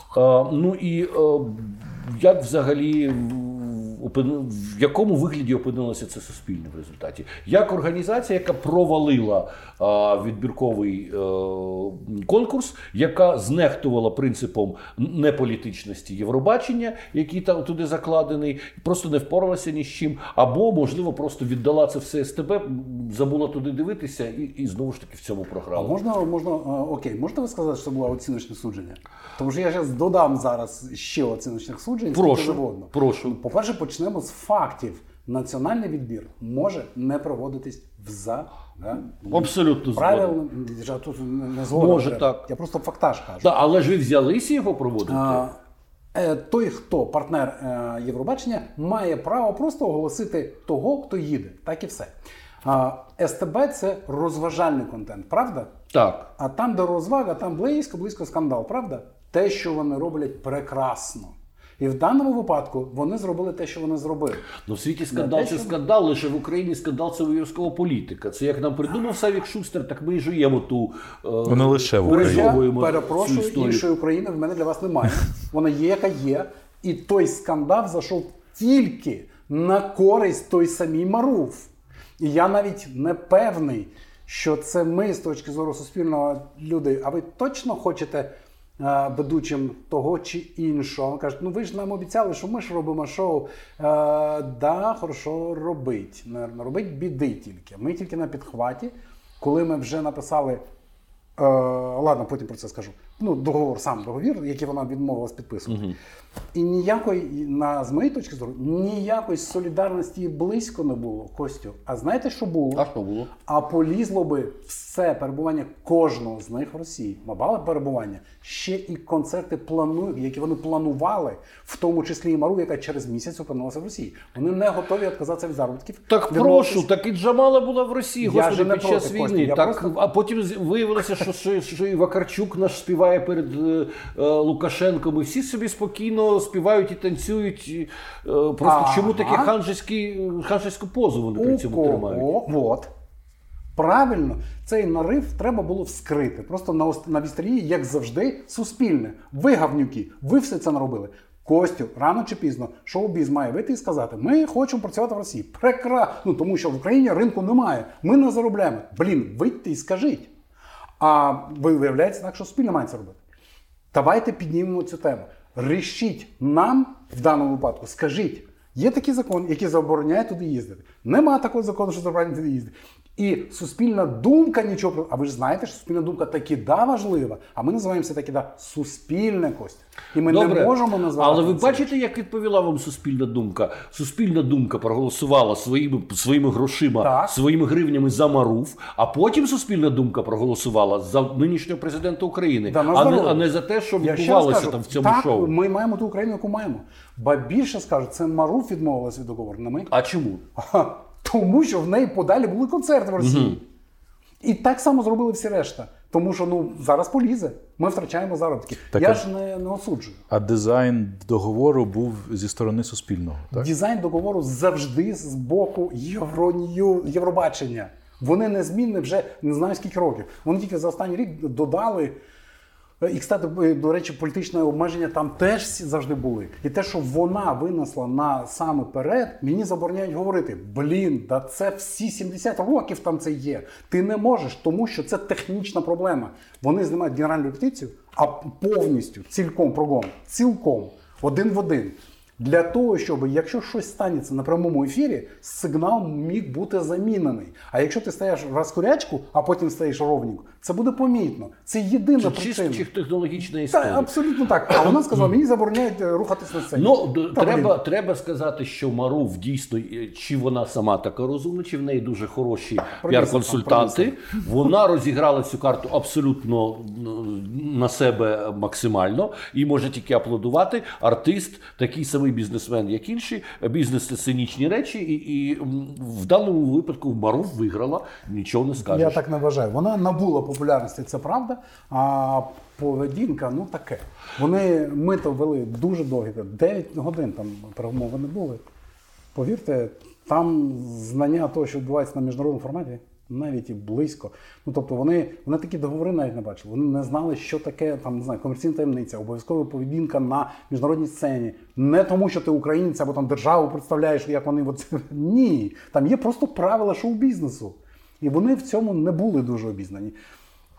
Ну і як взагалі в якому вигляді опинилося це суспільне в результаті? Як організація, яка провалила відбірковий е, конкурс, яка знехтувала принципом неполітичності Євробачення, який там туди закладений, просто не впоралася ні з чим, або можливо просто віддала це все СТБ, забула туди дивитися, і і знову ж таки в цьому програла. А можна можна окей, можете ви сказати, що це було оціночне судження? Тому що я зараз додам зараз ще оціночних суджень. Прошу, прошу. По перше, почнемо з фактів. Національний відбір може не проводитись взагалі. Абсолютно правильно тут не згодом. Може так. Я просто фактаж кажу. Да, але ж ви взялися його проводити. А, е, той, хто партнер е, Євробачення, має право просто оголосити того, хто їде. Так і все. А, СТБ це розважальний контент, правда? Так. А там, де розвага, там близько, близько скандал, правда? Те, що вони роблять прекрасно. І в даному випадку вони зробили те, що вони зробили. Ну, в світі скандал те, це що- скандал, лише в Україні скандал це обов'язково політика. Це як нам придумав Савік Шустер, так ми і жуємо ту. е, Не лише в Україні. Я цю перепрошую, іншої України в мене для вас немає. Вона є, яка є. І той скандал зайшов тільки на користь той самій Маруф. І я навіть не певний, що це ми з точки зору суспільного люди. А ви точно хочете ведучим того чи іншого? Кажуть, ну ви ж нам обіцяли, що ми ж робимо шоу. Е, да, хорошо робить. Робить біди тільки. Ми тільки на підхваті, коли ми вже написали. Е, ладно, потім про це скажу. Ну, договор, сам договір, який вона відмовилась підписувати. І ніякої, на, з моєї точки зору, ніякої солідарності близько не було, Костю. А знаєте, що було? А що було? А полізло би все перебування кожного з них в Росії. Мабали перебування. Ще і концерти планують, які вони планували, в тому числі і Мару, яка через місяць опинилася в Росії. Вони не готові відказатися від заробітків. Так прошу, так і Джамала була в Росії, Я господи, під час проти, війни. я так, просто- А потім виявилося, що, що, що і Вакарчук наш співає перед е, е, Лукашенком. І всі собі спокійно співають і танцюють. Е, просто Ага. чому таке ханжеську позу вони при цьому тримають? От. Правильно, цей нарив треба було вскрити. Просто на, на вістрії, як завжди, суспільне. Ви гавнюки, ви все це наробили. Костю, рано чи пізно, шоу-біз має вийти і сказати: ми хочемо працювати в Росії. Прекрасно. Ну тому що в Україні ринку немає. Ми не заробляємо. Блін, вийдьте і скажіть. А ви виявляється так, що суспільне має це робити. Давайте піднімемо цю тему. Рішіть нам в даному випадку, скажіть, є такий закон, який забороняє туди їздити. Нема такого закону, що забороняє туди їздити. І суспільна думка нічого про. А ви ж знаєте, що суспільна думка таки да важлива, а ми називаємося таки да суспільне Костя. І ми не можемо назвати. Але ви це. бачите, як відповіла вам суспільна думка? Суспільна думка проголосувала своїми, своїми грошима, Так. своїми гривнями за Маруф, а потім суспільна думка проголосувала за нинішнього президента України, Да, а, не, а не за те, що відбувалося там в цьому так, шоу. Ми маємо ту Україну, яку маємо. Ба більше скажу, це Маруф відмовилась від договору, не ми. А чому? Тому що в неї подалі були концерти в Росії. І так само зробили всі решта. Тому що ну зараз полізе. Ми втрачаємо заробітки. Так, Я ж не, не осуджую. А дизайн договору був зі сторони суспільного. Так? Дизайн договору завжди з боку Євронью, Євробачення. Вони незмінні вже не знаю скільки років. Вони тільки за останній рік додали. І, кстати, до речі, політичне обмеження там теж завжди були. І те, що вона винесла на саме перед, мені забороняють говорити: блін, да це всі 70 років там це є. Ти не можеш, тому що це технічна проблема. Вони знімають генеральну репетицію, а повністю, цілком прогон, цілком, один в один. Для того, щоб якщо щось станеться на прямому ефірі, сигнал міг бути замінений. А якщо ти стаєш в розкурячку, а потім стаєш ровненько, це буде помітно. Це єдина Це причина. чисто технологічна Так, історія. абсолютно так. А вона сказала, мені забороняють е, рухатись на сцені. Ну, треба, треба сказати, що Марув дійсно, е, чи вона сама така розумна, чи в неї дуже хороші піар-консультанти. Вона розіграла цю карту абсолютно себе максимально і може тільки аплодувати. Артист, такий самий бізнесмен, як інші. Бізнес це цинічні речі, і, і в даному випадку Марув виграла, нічого не скажеш. Я так не вважаю. Вона набула популярності, це правда. А поведінка, ну таке. Вони ми то вели дуже довгі, 9 годин там перемови не були. Повірте, там знання того, що відбувається на міжнародному форматі, навіть і близько. Ну тобто вони, вони такі договори навіть не бачили. Вони не знали, що таке там не знаю, комерційна таємниця, обов'язкова поведінка на міжнародній сцені. Не тому, що ти українець або там державу представляєш, як вони от ні. Там є просто правила шоу-бізнесу. І вони в цьому не були дуже обізнані.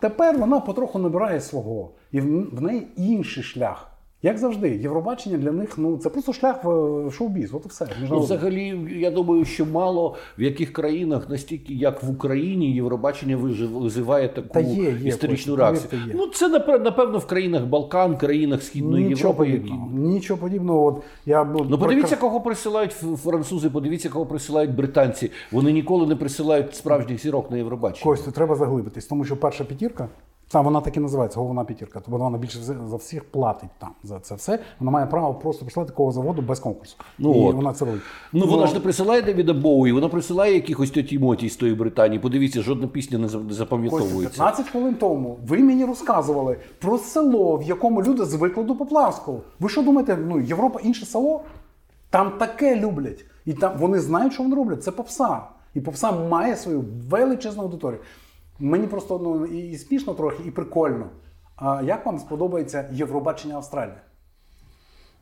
Тепер вона потроху набирає свого, і в неї інший шлях. Як завжди, Євробачення для них ну це просто шлях в шоу-біз. От і все. Ну, взагалі, я думаю, що мало в яких країнах, настільки як в Україні, Євробачення визиває таку Та є, є, історичну реакцію. є. Ну, це напев- напевно в країнах Балкан, країнах Східної Нічого Європи. Які... подібного. Нічого подібного. От я був Ну, подивіться, кого присилають французи, подивіться, кого присилають британці. Вони ніколи не присилають справжніх зірок на Євробачення. Костю, треба заглибитись, тому що перша п'ятірка Та вона так і називається головна п'ятірка. Тобто вона більше за всіх платить там за це все. Вона має право просто прислати такого заводу без конкурсу. Ну, і от. вона це робить. Ну, вона ж не присилає Девіда Боуї, вона присилає якихось тьоті Моті з тої Британії. Подивіться, жодна пісня не запам'ятовується. 15 хвилин тому ви мені розказували про село, в якому люди звикли до Поплавського. Ви що думаєте, ну Європа інше село? Там таке люблять. І там вони знають, що вони роблять. Це попса. І попса має свою величезну аудиторію. Мені просто ну, і, смішно трохи, і прикольно. А як вам сподобається Євробачення Австралії?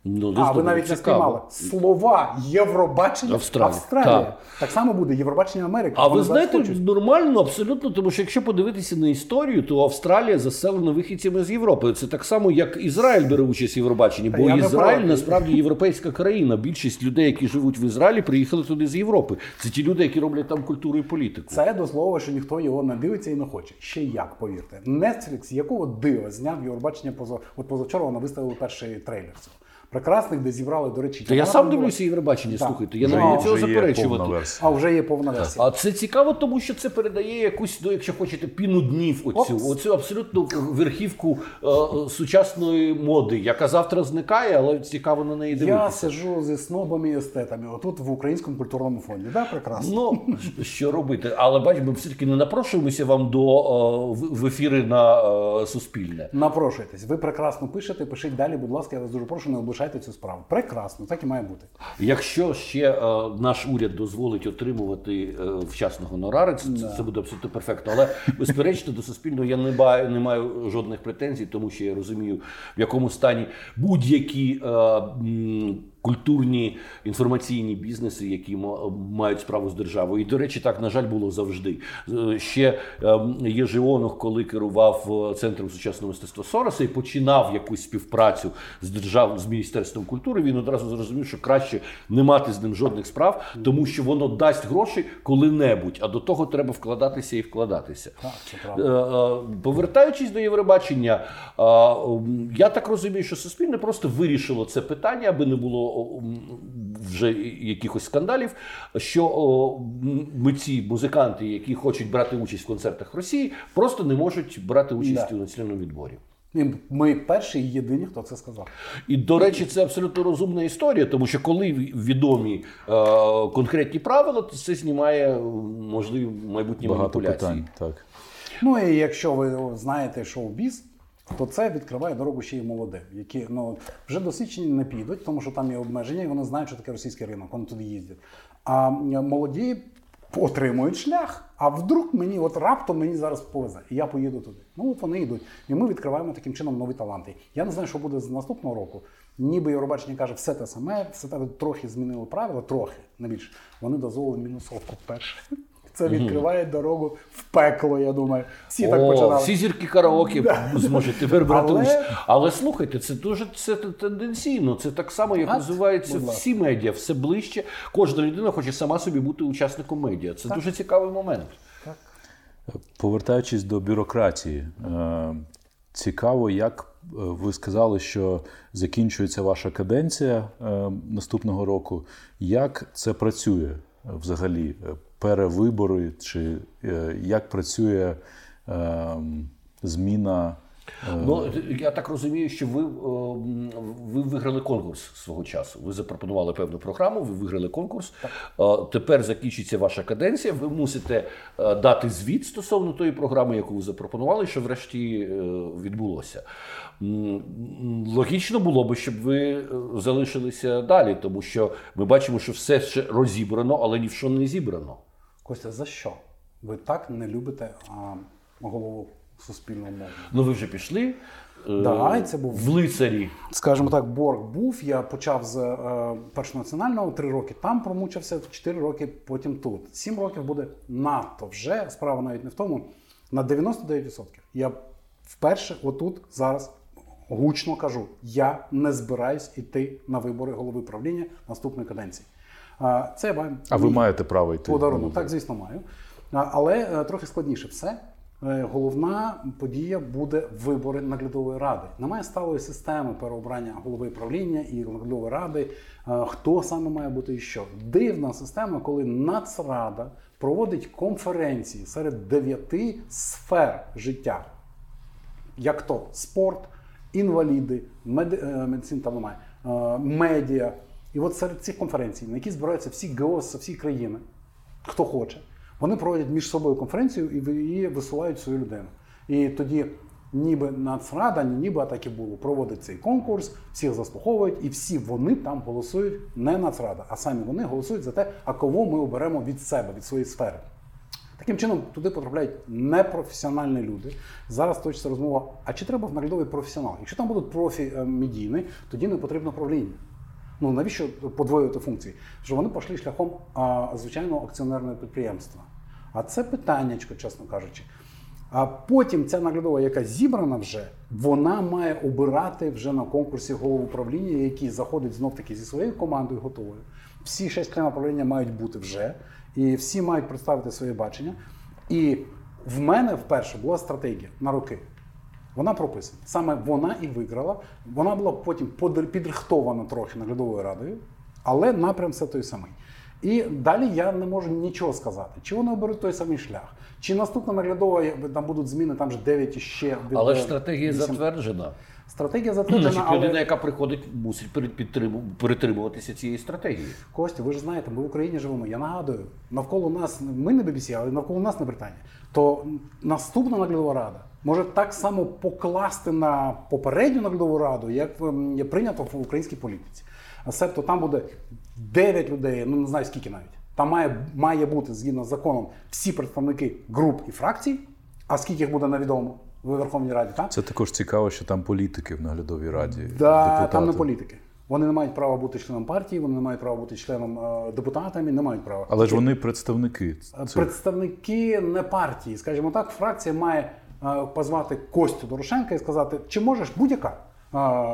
Ну, А, ви навіть не цікаво. спіймали. Слова Євробачення Австралія. Австралія. Так. Так. само буде Євробачення Америки. А ви Вони знаєте, хочуть. нормально, абсолютно, тому що якщо подивитися на історію, то Австралія заселена вихідцями з Європи. Це так само, як Ізраїль бере участь в Євробаченні, бо я Ізраїль насправді європейська країна. Більшість людей, які живуть в Ізраїлі, приїхали туди з Європи. Це ті люди, які роблять там культуру і політику. Це до слова, що ніхто його не дивиться і не хоче. Ще як, повірте. Netflix, якого дива зняв Євробачення поза от позавчора вони виставили перший трейлер цього. Прекрасних, де зібрали, до речі, Та я сам дивлюся Євробачення, Так. слухайте, я не можу цього заперечувати. А вже є повна версія. А це цікаво, тому що це передає якусь, ну, якщо хочете, піну днів оцю, Опс. оцю абсолютно верхівку е, сучасної моди, яка завтра зникає, але цікаво на неї Я дивитися. сиджу зі снобами і естетами, отут в українському культурному фонді. Да, прекрасно. Ну, що робити? Але бач, ми все-таки не напрошуємося вам до е, в- в ефіри на е, Суспільне. Напрошуйтесь, ви прекрасно пишете, пишіть далі, будь ласка, я вас дуже прошу, не облишайте цю справу. Прекрасно, так і має бути. Якщо ще е, наш уряд дозволить отримувати е, вчасно гонорари, це, да. це буде абсолютно перфектно. Але безперечно, до суспільного я не маю, не маю жодних претензій, тому що я розумію, в якому стані будь-які. Е, Культурні інформаційні бізнеси, які ма- мають справу з державою, і до речі, так на жаль було завжди. Е, Ще ем, Єжеонух, коли керував е, центром сучасного мистецтва Сороса і починав якусь співпрацю з держав з міністерством культури, він одразу зрозумів, що краще не мати з ним жодних справ, тому що воно дасть гроші коли-небудь. А до того треба вкладатися і вкладатися. Так, це Е, правда. Повертаючись до Євробачення, я так розумію, що суспільне просто вирішило це питання, аби не було вже якихось скандалів. Що митці, музиканти, які хочуть брати участь в концертах в Росії, просто не можуть брати участь Да. у національному відборі. І Ми перші і єдині, хто це сказав. І до речі, це абсолютно розумна історія, тому що коли відомі е, конкретні правила, то це знімає можливі майбутні Багато маніпуляції. питань. Так. Ну і якщо ви знаєте шоу-біз, то це відкриває дорогу ще й молодим, які ну вже досвідчені не підуть, тому що там є обмеження, і вони знають, що таке російський ринок, вони туди їздять. А молоді отримують шлях. А вдруг мені, от раптом мені зараз повезе, і я поїду туди. Ну от вони йдуть. І ми відкриваємо таким чином нові таланти. Я не знаю, що буде з наступного року. Ніби Євробачення каже, все те саме, все те трохи змінили правила, трохи не більше. Вони дозволили мінусовку перше. Це відкриває дорогу в пекло, я думаю. Всі так О, починали. всі зірки караоке зможуть тепер брати Але- участь. Але слухайте, це дуже це тенденційно. Це так само, як Так, ласка. всі медіа, все ближче. Кожна людина хоче сама собі бути учасником медіа. Це дуже цікавий момент. Повертаючись до бюрократії, е, цікаво, як е, ви сказали, що закінчується ваша каденція е, наступного року. Як це працює взагалі? Е, Перевибори, чи е, як працює е, зміна? Ну я так розумію, що ви, е, ви виграли конкурс свого часу. Ви запропонували певну програму, ви виграли конкурс. Е, Тепер закінчиться ваша каденція. Ви мусите е, дати звіт стосовно тої програми, яку ви запропонували, що врешті відбулося. Логічно було би, щоб ви залишилися далі, тому що ми бачимо, що все ще розібрано, але ні в що не зібрано. Костя, за що? Ви так не любите а, голову суспільного мовлення? Ну ви вже пішли. е, Да, і це був- в лицарі. Скажімо так, борг був. Я почав з е, першонаціонального, три роки там промучився, чотири роки потім тут. Сім років буде надто вже. Справа навіть не в тому. На 99%. Я вперше отут зараз гучно кажу: я не збираюсь іти на вибори голови правління наступної каденції. Це маю- А ви маєте право йти? подарунок. Так, звісно, маю. Але е, трохи складніше все. Е, Головна подія буде вибори наглядової ради. Немає сталої системи переобрання голови правління і наглядової ради. Е, Хто саме має бути і що? Дивна система, коли Нацрада проводить конференції серед дев'яти сфер життя. як то спорт, інваліди, меди, е, медицин там немає, е, медіа. І от серед цих конференцій, на які збираються всі ГО з всі країни, хто хоче, вони проводять між собою конференцію і ви- і висувають свою людину. І тоді ніби Нацрада, ніби так і було, проводить цей конкурс, всіх заслуховують, і всі вони там голосують не Нацрада, а самі вони голосують за те, а кого ми оберемо від себе, від своєї сфери. Таким чином, туди потрапляють непрофесіональні люди. Зараз точиться розмова: а чи треба в наглядовий професіонал? Якщо там будуть профі е, медійні, тоді не потрібно правління. Ну навіщо подвоювати функції? Що вони пішли шляхом а, звичайного акціонерного підприємства. А це питаннячко, чесно кажучи. А потім ця наглядова, яка зібрана вже, вона має обирати вже на конкурсі голову правління, який заходить знов таки зі своєю командою готовою. Всі шість членів правління мають бути вже, і всі мають представити своє бачення. І в мене вперше була стратегія на роки. Вона прописана. Саме вона і виграла. Вона була потім підрихтована трохи наглядовою радою, але напрям все той самий. І далі я не можу нічого сказати. Чи вони оберуть той самий шлях, чи наступна наглядова там будуть зміни, там ж 9 і ще від- Але ж стратегія вісім. затверджена. Стратегія затверджена, Значить, але людина, яка приходить, мусить перетримуватися цієї стратегії. Костя, ви ж знаєте, ми в Україні живемо. Я нагадую, навколо нас ми не BBC, але навколо нас не Британія. То наступна наглядова рада може так само покласти на попередню наглядову раду, як ем, є прийнято в українській політиці. А Себто там буде 9 людей, ну не знаю скільки навіть. Там має, має бути згідно з законом всі представники груп і фракцій. А скільки їх буде невідомо в Верховній Раді, так? Це також цікаво, що там політики в наглядовій раді. Да, депутати. там не політики. Вони не мають права бути членом партії, вони не мають права бути членом е, депутатами, не мають права. Але ж вони представники. Цих. Представники не партії, скажімо так, фракція має е, позвати Костю Дорошенка і сказати, чи можеш будь-яка.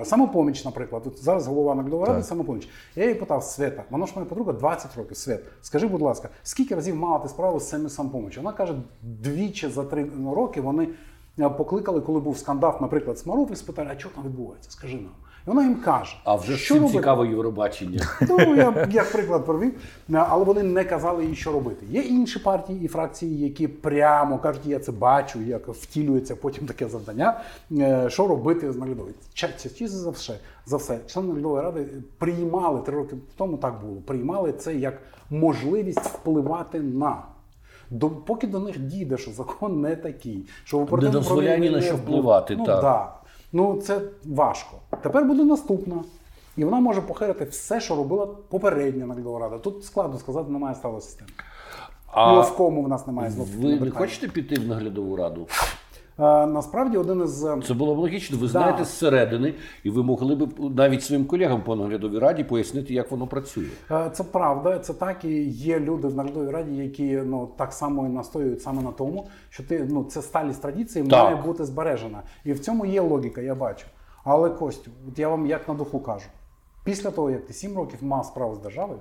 Самопоміч, наприклад, От зараз голова наглядової ради самопоміч. Я її питав Света, вона ж моя подруга 20 років. Свет, скажи, будь ласка, скільки разів мала ти справу з цими самопоміч? Вона каже, двічі за три роки вони покликали, коли був скандал, наприклад, Смаров, і спитали, а що там відбувається? Скажи нам. І вона їм каже, А вже що робити? цікаво Євробачення. Ну, я як приклад провів, але вони не казали їй, що робити. Є інші партії і фракції, які прямо кажуть, я це бачу, як втілюється потім таке завдання, е, що робити з наглядовою. Частіше за все, за все, члени наглядової ради приймали три роки тому, так було. Приймали це як можливість впливати на. До, поки до них дійде, що закон не такий, що в оперативному дозволяє ні на що впливати, Ну, так. Да. Ну це важко. Тепер буде наступна. І вона може похерити все, що робила попередня наглядова рада. Тут складно сказати, немає стало системи. А в кому в нас немає знов. ви не хочете піти в наглядову раду? Е, насправді один із е, Це було б логічно. Ви знаєте зсередини, і ви могли б навіть своїм колегам по наглядовій раді пояснити, як воно працює. Е, Це правда, це так і є люди в наглядовій раді, які ну так само і настоюють саме на тому, що ти ну це сталість традиції Так. має бути збережена. І в цьому є логіка, я бачу. Але Костю, от я вам як на духу кажу: після того, як ти сім років мав справу з державою,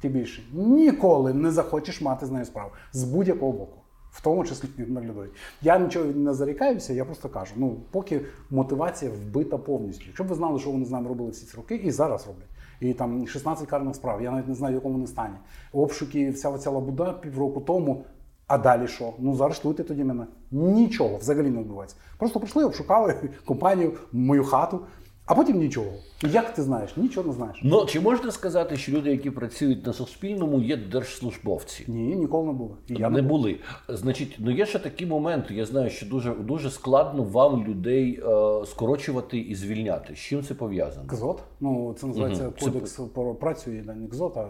ти більше ніколи не захочеш мати з нею справу з будь-якого боку. В тому числі і наглядові. Я нічого не зарікаюся, я просто кажу: ну поки мотивація вбита повністю. Якщо б ви знали, що вони з нами робили всі ці роки, і зараз роблять. І там 16 карних справ, я навіть не знаю, в якому вони стані. Обшуки, вся оця лабуда півроку тому. А далі що? Ну заарештуйте тоді мене. Нічого взагалі не відбувається. Просто прийшли, обшукали компанію, мою хату, а потім нічого. Як ти знаєш? Нічого не знаєш. Ну чи можна сказати, що люди, які працюють на Суспільному, є держслужбовці? Ні, ніколи не було. І я не був. були. Значить, ну є ще такі моменти. Я знаю, що дуже дуже складно вам людей е, скорочувати і звільняти. З чим це пов'язано? КЗОТ. Ну це називається. Це кодекс про працю і не КЗОТ, а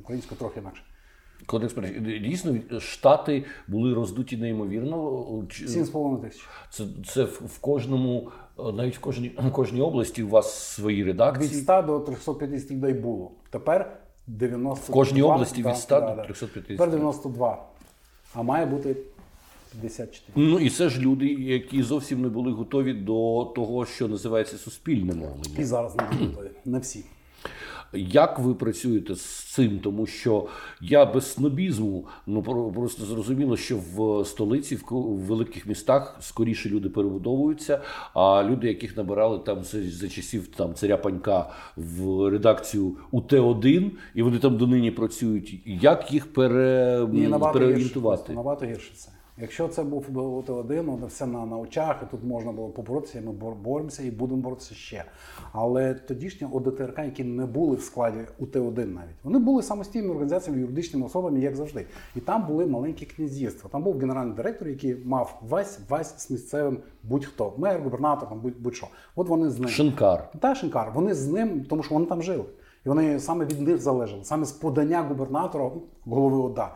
українською трохи інакше. Кодекс дійсно штати були роздуті неймовірно. Чи- Сім з половиною тисяч. Це, це в кожному, е, навіть в кожній, в кожній області у вас свої редакції. Від редакції. 100 до 350 людей було. Тепер 92. В кожній області від 100 до 350. Тепер 92. А має бути 54. Ну і це ж люди, які зовсім не були готові до того, що називається суспільне І зараз не готові. Не всі. Як ви працюєте з цим? Тому що я без снобізму, ну про- просто зрозуміло, що в столиці, в великих містах скоріше люди перебудовуються. А люди, яких набирали там за, часів там царя панька в редакцію УТ-1, і вони там донині працюють. Як їх пере, І набагато гірше. переорієнтувати? Набагато гірше це. Якщо це був ОТ1, ну, все на, на очах, і тут можна було поборотися, і ми бор- боремося і будемо боротися ще. Але тодішні ОДТРК, які не були в складі УТ1 навіть, вони були самостійними організаціями, юридичними особами, як завжди. І там були маленькі князівства. Там був генеральний директор, який мав весь весь з місцевим будь-хто, мер, губернатор, там будь-що. От вони з ним. Шинкар. Та Шинкар, вони з ним, тому що вони там жили. І вони саме від них залежали, саме з подання губернатора, голови ОДА,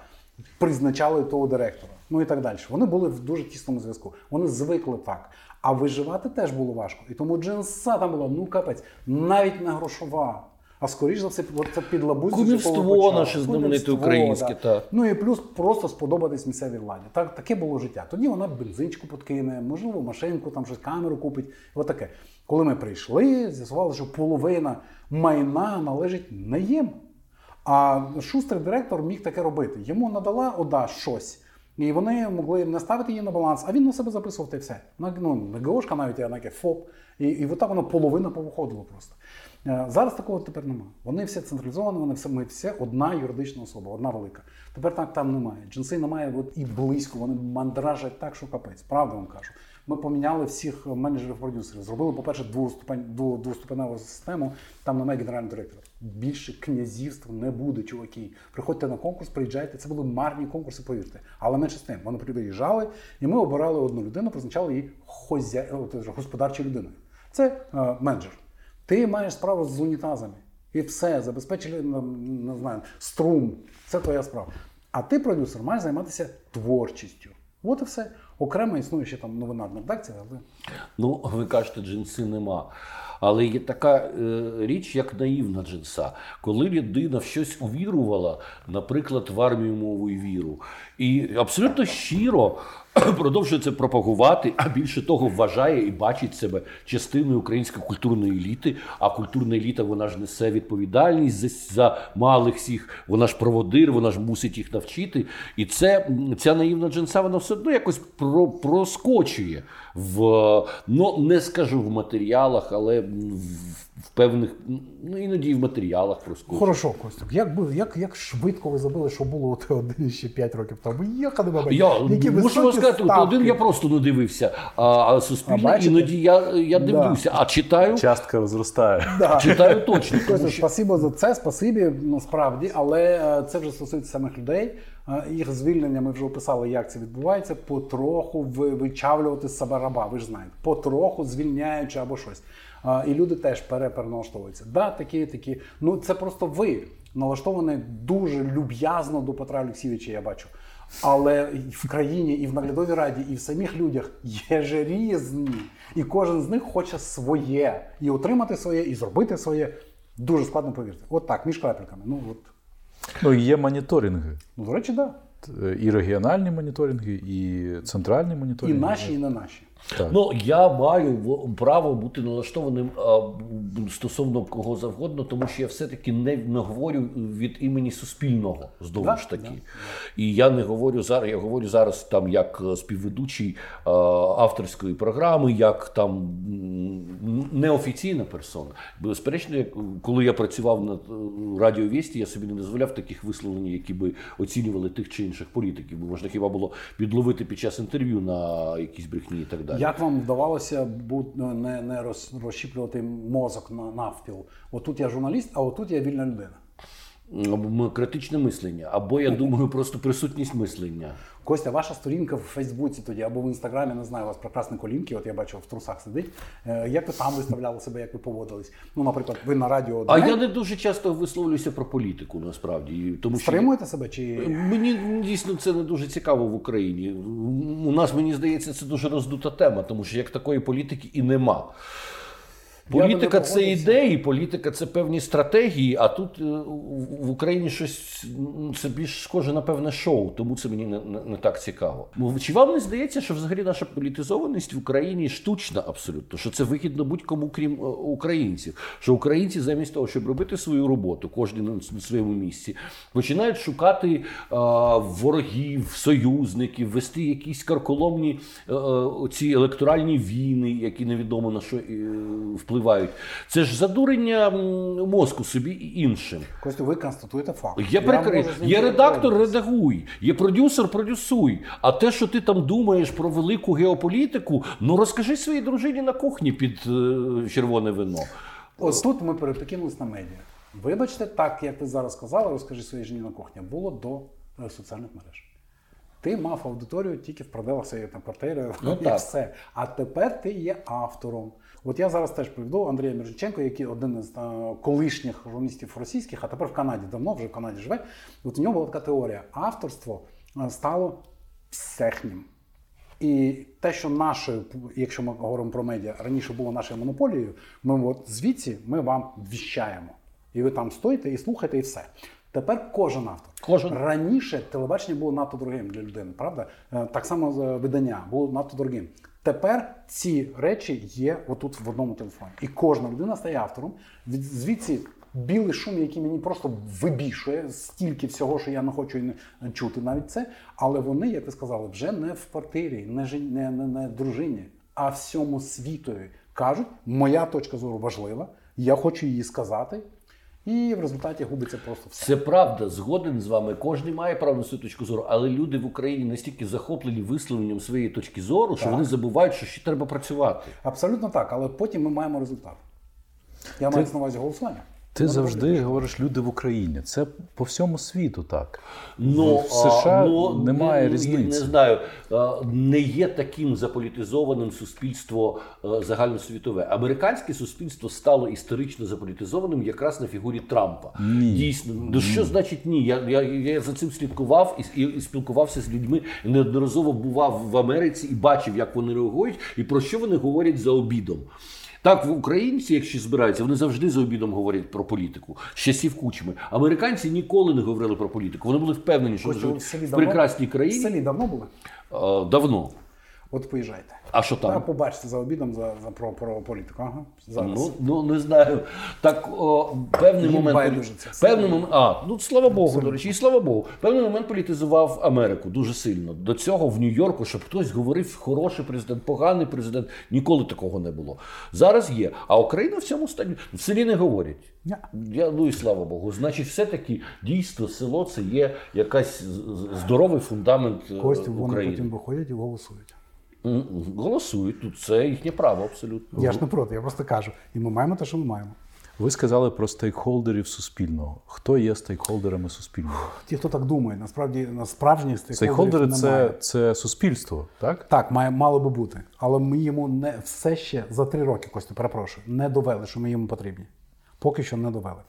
призначали того директора. Ну і так далі. Вони були в дуже тісному зв'язку. Вони звикли так. А виживати теж було важко. І тому джинса там була, ну капець, навіть не грошова. А скоріш за все, це підлабузі. Кумівство з якого почали. наше знамените українське, да. так. Ну і плюс просто сподобатись місцевій владі. Так, таке було життя. Тоді вона бензинчику подкине, можливо, машинку, там щось камеру купить. Отаке. Коли ми прийшли, з'ясували, що половина майна належить не їм. А шустрий директор міг таке робити. Йому надала ОДА щось. І вони могли не ставити її на баланс, а він на себе записував та й все. Ну, ГОшка навіть, а таке ФОП. І, і отак воно половина повиходило просто. Е, Зараз такого тепер немає. Вони всі централізовані, вони все, ми всі одна юридична особа, одна велика. Тепер так там немає. Джинси немає от і близько, вони мандражать так, що капець. Правда вам кажу. Ми поміняли всіх менеджерів-продюсерів. Зробили, по-перше, двоступеневу систему, там немає генерального директора. Більше князівств не буде, чуваки. Приходьте на конкурс, приїжджайте. Це були марні конкурси, повірте. Але менше з тим. Вони приїжджали, і ми обирали одну людину, призначали її хозя... господарчою людиною. Це е, менеджер. Ти маєш справу з унітазами. І все, забезпечили не знаю, струм. Це твоя справа. А ти, продюсер, маєш займатися творчістю. От і все. Окремо існує ще там новинарна редакція, але Ну, ви кажете, джинси нема. Але є така е, річ, як наївна джинса. Коли людина в щось увірувала, наприклад, в армію мову і віру, і абсолютно щиро продовжує це пропагувати, а більше того, вважає і бачить себе частиною української культурної еліти. А культурна еліта вона ж несе відповідальність за, за малих всіх, вона ж проводир, вона ж мусить їх навчити. І це ця наївна джинса, вона все одно якось про, проскочує в ну не скажу в матеріалах, але в, в певних ну іноді і в матеріалах проскочує. хорошо, Костюк. Як би як, як швидко ви забили, що було у Т1 ще 5 років тому? Їхали баба. Я які можу вам сказати, ставки. один я просто не дивився, а, а А іноді я, я Да. дивлюся, а читаю, Частка зростає. Да. читаю точно. Костя, що спасибо за це, спасибі, насправді, але е, це вже стосується самих людей. Їх звільнення ми вже описали, як це відбувається. Потроху ви- вичавлювати з себе раба, ви ж знаєте, потроху звільняючи або щось. І люди теж пере- переналаштовуються. Да, такі, такі. Ну це просто ви налаштовані дуже люб'язно до Петра Олексійовича, я бачу. Але в країні, і в наглядовій раді, і в самих людях є ж різні. І кожен з них хоче своє. І отримати своє, і зробити своє. Дуже складно повірте. От так, між крапельками. Ну от. Ну, є моніторинги. Ну, до речі, так. Да. І регіональні моніторинги, і центральні І наші, і не наші. Так. Ну, я маю право бути налаштованим а, стосовно кого завгодно, тому що я все-таки не, не говорю від імені суспільного знову ж таки. І я не говорю зараз, я говорю зараз там як е, співведучий а, авторської програми, як там неофіційна персона. Безперечно, коли я працював на радіовісті, я собі не дозволяв таких висловлень, які би оцінювали тих чи інших політиків. Бо можна хіба було підловити під час інтерв'ю на якісь брехні і так далі. Як вам вдавалося бу- не, не розщіплювати мозок на навпіл? Отут я журналіст, а отут я вільна людина. Критичне мислення, або я думаю, просто присутність мислення. Костя, ваша сторінка в Фейсбуці тоді або в інстаграмі, не знаю, у вас прекрасні колінки, от я бачу, в трусах сидить. Е, Як ви там виставляли себе, як ви поводились? Ну, наприклад, ви на радіо А я не дуже часто висловлююся про політику, насправді. Тому що стримуєте себе чи мені дійсно це не дуже цікаво в Україні. У нас мені здається, це дуже роздута тема, тому що як такої політики і нема. Політика це ідеї, політика це певні стратегії, а тут е, в Україні щось ну, це більш схоже на певне шоу, тому це мені не, не, так цікаво. Чи вам не здається, що взагалі наша політизованість в Україні штучна абсолютно? Що це вигідно будь-кому, крім е, українців? Що українці замість того, щоб робити свою роботу, кожен на своєму місці, починають шукати е, ворогів, союзників, вести якісь карколомні е, ці електоральні війни, які невідомо на що впливають. Впливають. Це ж задурення мозку собі і іншим. Костю, ви констатуєте факт. Є перекр... є редактор, редагуй, є продюсер, продюсуй. А те, що ти там думаєш про велику геополітику, ну розкажи своїй дружині на кухні під е, червоне вино. Ось тут ми перепокинулись на медіа. Вибачте, так як ви зараз сказали, розкажи своїй жені на кухні, було до е, соціальних мереж. Ти мав аудиторію тільки в пределах своєї квартири Ну, і так. все. А тепер ти є автором. От я зараз теж приведу Андрія Міržиченко, який один із е, колишніх журналістів російських, а тепер в Канаді давно вже в Канаді живе. От у нього була така теорія: авторство е, стало всехнім. І те, що нашою, якщо ми говоримо про медіа, раніше було нашою монополією, ми от звідси ми вам віщаємо. І ви там стоїте і слухаєте, і все. Тепер кожен автор. Кожен. Раніше телебачення було надто дорогим для людини, правда? Е, Так само видання було надто дорогим. Тепер ці речі є отут в одному телефоні. І кожна людина стає автором. Від звідси білий шум, який мені просто вибішує стільки всього, що я не хочу чути навіть це. Але вони, як ви сказали, вже не в квартирі, не жен- не, не, не дружині, а всьому світові кажуть, моя точка зору важлива, я хочу її сказати. І в результаті губиться просто все. Це правда, згоден з вами. Кожен має право на свою точку зору, але люди в Україні настільки захоплені висловленням своєї точки зору, що Так. вони забувають, що ще треба працювати. Абсолютно так, але потім ми маємо результат. Я маю на увазі голосування. Ти Воно завжди робить. говориш люди в Україні. Це по всьому світу так. Ну, в США а, ну, немає не, різниці. Не знаю, не є таким заполітизованим суспільство загальносвітове. Американське суспільство стало історично заполітизованим якраз на фігурі Трампа. Ні. Дійсно, ну що значить ні? Я, я, я за цим слідкував і, і, і спілкувався з людьми. Неодноразово бував в Америці і бачив, як вони реагують і про що вони говорять за обідом. Так, в українці, якщо збираються, вони завжди за обідом говорять про політику. З часів кучми. Американці ніколи не говорили про політику. Вони були впевнені, що ви живуть в селі країні. давно- В селі давно були? е, давно. От поїжджайте. А що Та там? побачите за обідом за, за про, про політику. Ага. Зараз. Ну, ну не знаю. Так о, певний Їм момент. байдуже це. Певний момент. А, ну слава Богу, до речі, і слава Богу. Певний момент політизував Америку дуже сильно. До цього в Нью-Йорку, щоб хтось говорив хороший президент, поганий президент. Ніколи такого не було. Зараз є. А Україна в цьому стані в селі не говорять. Я, ну і слава Богу. Значить, все-таки дійсно село це є якась здоровий фундамент е, Костю, вони потім виходять і голосують. Голосують тут. Це їхнє право абсолютно. Я ж не проти, я просто кажу. І ми маємо те, що ми маємо. Ви сказали про стейкхолдерів суспільного. Хто є стейкхолдерами суспільного? Ті, хто так думає, насправді на справжніх Стейкхолдери стейкхолдерів це, немає. це суспільство, так? Так, має мало би бути. Але ми йому не все ще за три роки, Костю, перепрошую, не довели, що ми йому потрібні. Поки що не довели.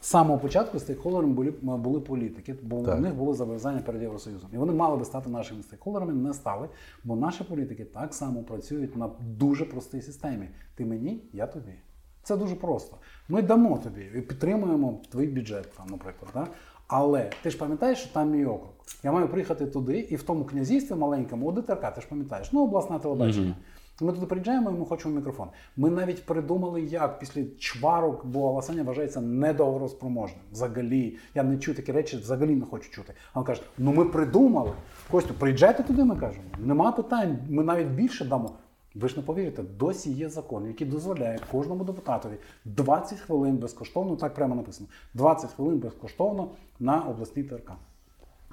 З самого початку стейкхолдерами були, були політики, бо Так. у них були зобов'язання перед Євросоюзом. І вони мали би стати нашими стейкхолдерами, не стали, бо наші політики так само працюють на дуже простій системі. Ти мені, я тобі. Це дуже просто. Ми дамо тобі і підтримуємо твій бюджет, там, наприклад. Да? Але ти ж пам'ятаєш, що там мій округ. Я маю приїхати туди, і в тому князівстві маленькому ОДТРК, ти ж пам'ятаєш, ну обласне телебачення. Ми туди приїжджаємо, і ми хочемо мікрофон. Ми навіть придумали, як після чварок, бо Ласаня вважається недоговороспроможним. Взагалі, я не чую такі речі, взагалі не хочу чути. А каже: ну ми придумали. Костю, приїжджайте туди, ми кажемо. Нема питань, ми навіть більше дамо. Ви ж не повірите, досі є закон, який дозволяє кожному депутатові 20 хвилин безкоштовно, так прямо написано, 20 хвилин безкоштовно на обласній ТРК.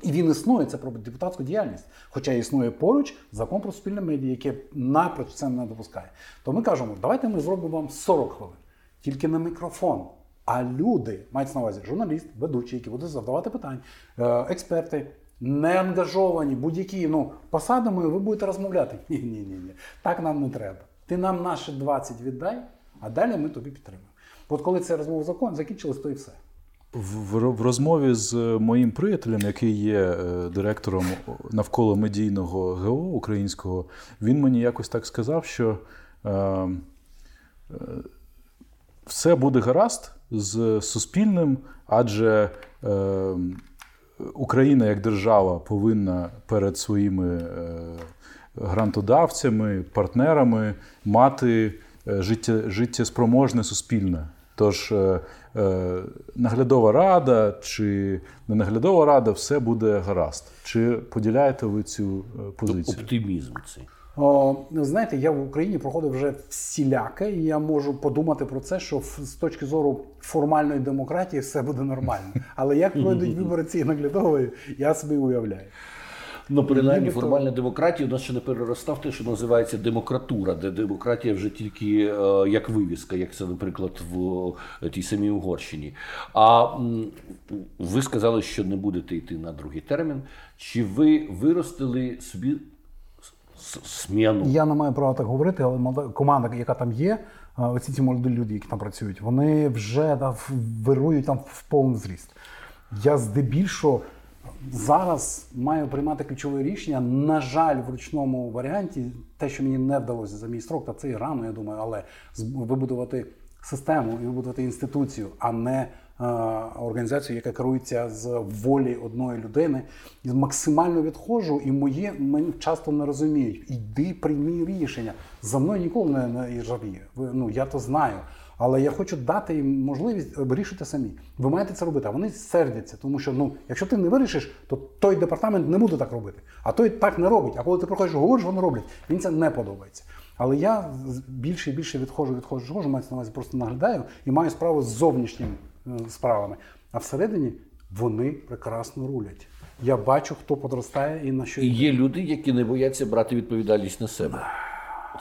І він існує, це про депутатську діяльність. Хоча існує поруч закон про суспільне медіа, яке напроч це не допускає. То ми кажемо, давайте ми зробимо вам 40 хвилин, тільки на мікрофон. А люди, мається на увазі журналіст, ведучий, які будуть задавати питання, е, експерти, не ангажовані, будь-які ну, посадами, ви будете розмовляти. Ні, ні, ні, ні. Так нам не треба. Ти нам наші 20 віддай, а далі ми тобі підтримуємо. От коли ця розмова закон закінчилась, то і все. В, розмові з моїм приятелем, який є е, директором навколо медійного ГО українського, він мені якось так сказав, що е, е, все буде гаразд з суспільним, адже Україна як держава повинна перед своїми грантодавцями, партнерами мати життєспроможне суспільне. Тож е, е, наглядова рада чи не наглядова рада, все буде гаразд. Чи поділяєте ви цю е, позицію? Оптимізм цей. О, знаєте, я в Україні проходив вже всіляке, і я можу подумати про це, що з точки зору формальної демократії все буде нормально. Але як пройдуть вибори цієї наглядової, я собі уявляю. Ну, принаймні, формальна демократія у нас ще не переростав те, що називається демократура, де демократія вже тільки е, як вивіска, як це, наприклад, в е, тій самій Угорщині. А м, ви сказали, що не будете йти на другий термін. Чи ви виростили собі сміну? Я не маю права так говорити, але команда, яка там є, оці ці молоді люди, які там працюють, вони вже да, вирують там в повний зріст. Я здебільшого зараз маю приймати ключове рішення. На жаль, в ручному варіанті, те, що мені не вдалося за мій строк, та це і рано, я думаю, але вибудувати систему і вибудувати інституцію, а не е, організацію, яка керується з волі одної людини. Максимально відходжу, і моє мене часто не розуміють. Іди, прийми рішення. За мною ніколи не, не. Ви- Ну я то знаю. Але я хочу дати їм можливість вирішити самі. Ви маєте це робити, а вони сердяться, тому що ну, якщо ти не вирішиш, то той департамент не буде так робити. А той так не робить. А коли ти приходиш, говориш, вони роблять. Мені це не подобається. Але я більше і більше відходжу, відходжу, відходжу, мається на увазі, просто наглядаю і маю справу з зовнішніми е, справами. А всередині вони прекрасно рулять. Я бачу, хто подростає і на що І є люди, які не бояться брати відповідальність на себе.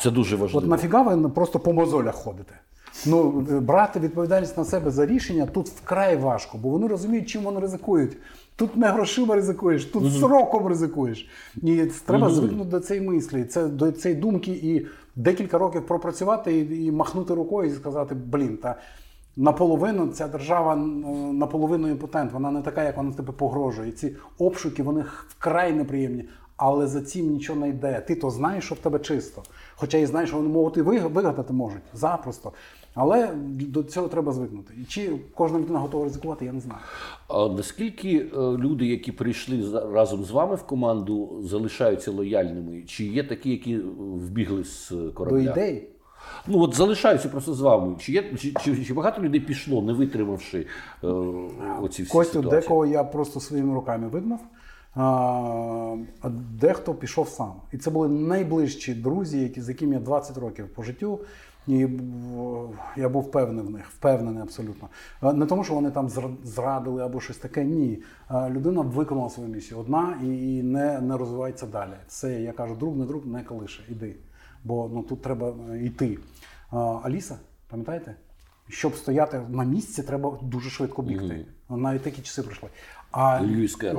Це дуже важливо. От нафіга ви просто по мозолях ходите? Ну, брати відповідальність на себе за рішення тут вкрай важко, бо вони розуміють, чим вони ризикують. Тут не грошима ризикуєш, тут сроком ризикуєш. І треба звикнути до цієї мислі, це, до цієї думки і декілька років пропрацювати і, і махнути рукою і сказати: блін, та наполовину ця держава наполовину імпотент, вона не така, як вона тебе погрожує. І ці обшуки вони вкрай неприємні. Але за цим нічого не йде. Ти то знаєш, що в тебе чисто. Хоча і знаєш, що вони можуть і вигадати можуть запросто. Але до цього треба звикнути. І чи кожна людина готова ризикувати, я не знаю. А наскільки е, люди, які прийшли разом з вами в команду, залишаються лояльними? Чи є такі, які вбігли з корабля? До ідеї. Ну от залишаються просто з вами. Чи є чи, чи, чи багато людей пішло, не витримавши е, оці всі Костю, ситуації? декого я просто своїми руками вигнав, а а дехто пішов сам. І це були найближчі друзі, які, з якими я 20 років по життю. І я був впевнений в них, впевнений абсолютно. Не тому, що вони там зра- зрадили або щось таке. Ні. Людина виконала свою місію одна і не, не розвивається далі. Це я кажу, друг, не друг, не колише. Іди. Бо ну тут треба е, йти. А, Аліса, пам'ятаєте? Щоб стояти на місці, треба дуже швидко бігти. Навіть такі часи прийшли. А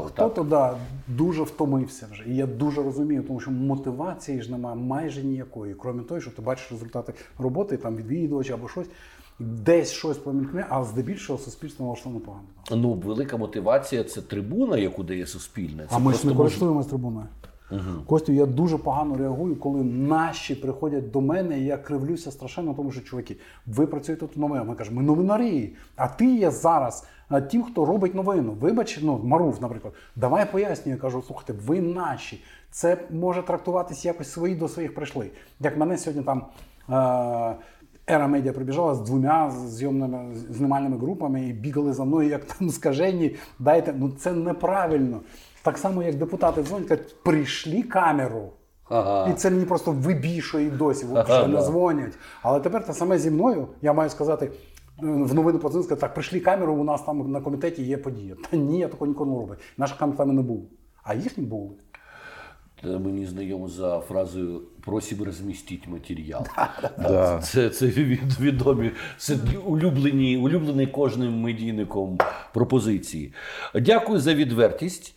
хто-то да, дуже втомився вже. І я дуже розумію, тому що мотивації ж немає майже ніякої, крім того, що ти бачиш результати роботи, там відвідувача або щось, десь щось помількне, а здебільшого суспільство налаштовано погано. Ну, велика мотивація це трибуна, яку дає суспільне. Це А ми ж не мож- користуємось трибуною. Костю, я дуже погано реагую, коли наші приходять до мене, і я кривлюся страшенно, тому що чуваки, ви працюєте тут новини. Ми кажемо, ми новинарі. А ти є зараз тим, хто робить новину. Вибач, ну Маруф, наприклад, давай пояснюю. Я кажу, слухайте, ви наші. Це може трактуватись якось свої до своїх прийшли. Як мене сьогодні там. Ера медіа прибіжала з двома зйомними знімальними групами і бігали за мною, як там скажені. Дайте, ну це неправильно. Так само, як депутати дзвонять, кажуть, прийшли камеру. Ага. І це мені просто вибішує і досі, що Ага, не да. дзвонять. Але тепер те саме зі мною, я маю сказати, в новину подзвонити, сказати, так, прийшли камеру, у нас там на комітеті є подія. Та ні, я такого нікому не робить. Наших камер там не було. А їхні були. Мені знайомо за фразою просимо розмістити матеріал. Да. Це, це від- відомі, це улюблені, улюблені кожним медійником пропозиції. Дякую за відвертість.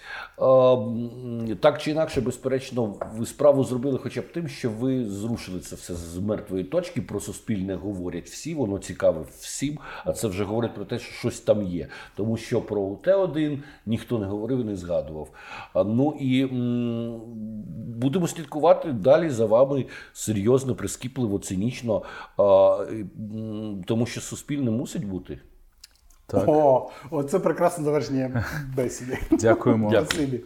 Так чи інакше, безперечно, ви справу зробили хоча б тим, що ви зрушили це все з мертвої точки. Про суспільне говорять всі, воно цікаве всім, а це вже говорить про те, що щось там є. Тому що про УТ-1 ніхто не говорив і не згадував. Ну і м, будемо слідкувати далі за вами серйозно, прискіпливо, цинічно, а, тому що суспільне мусить бути. Так. О, оце прекрасне завершення бесіди. Дякуємо. Дякую.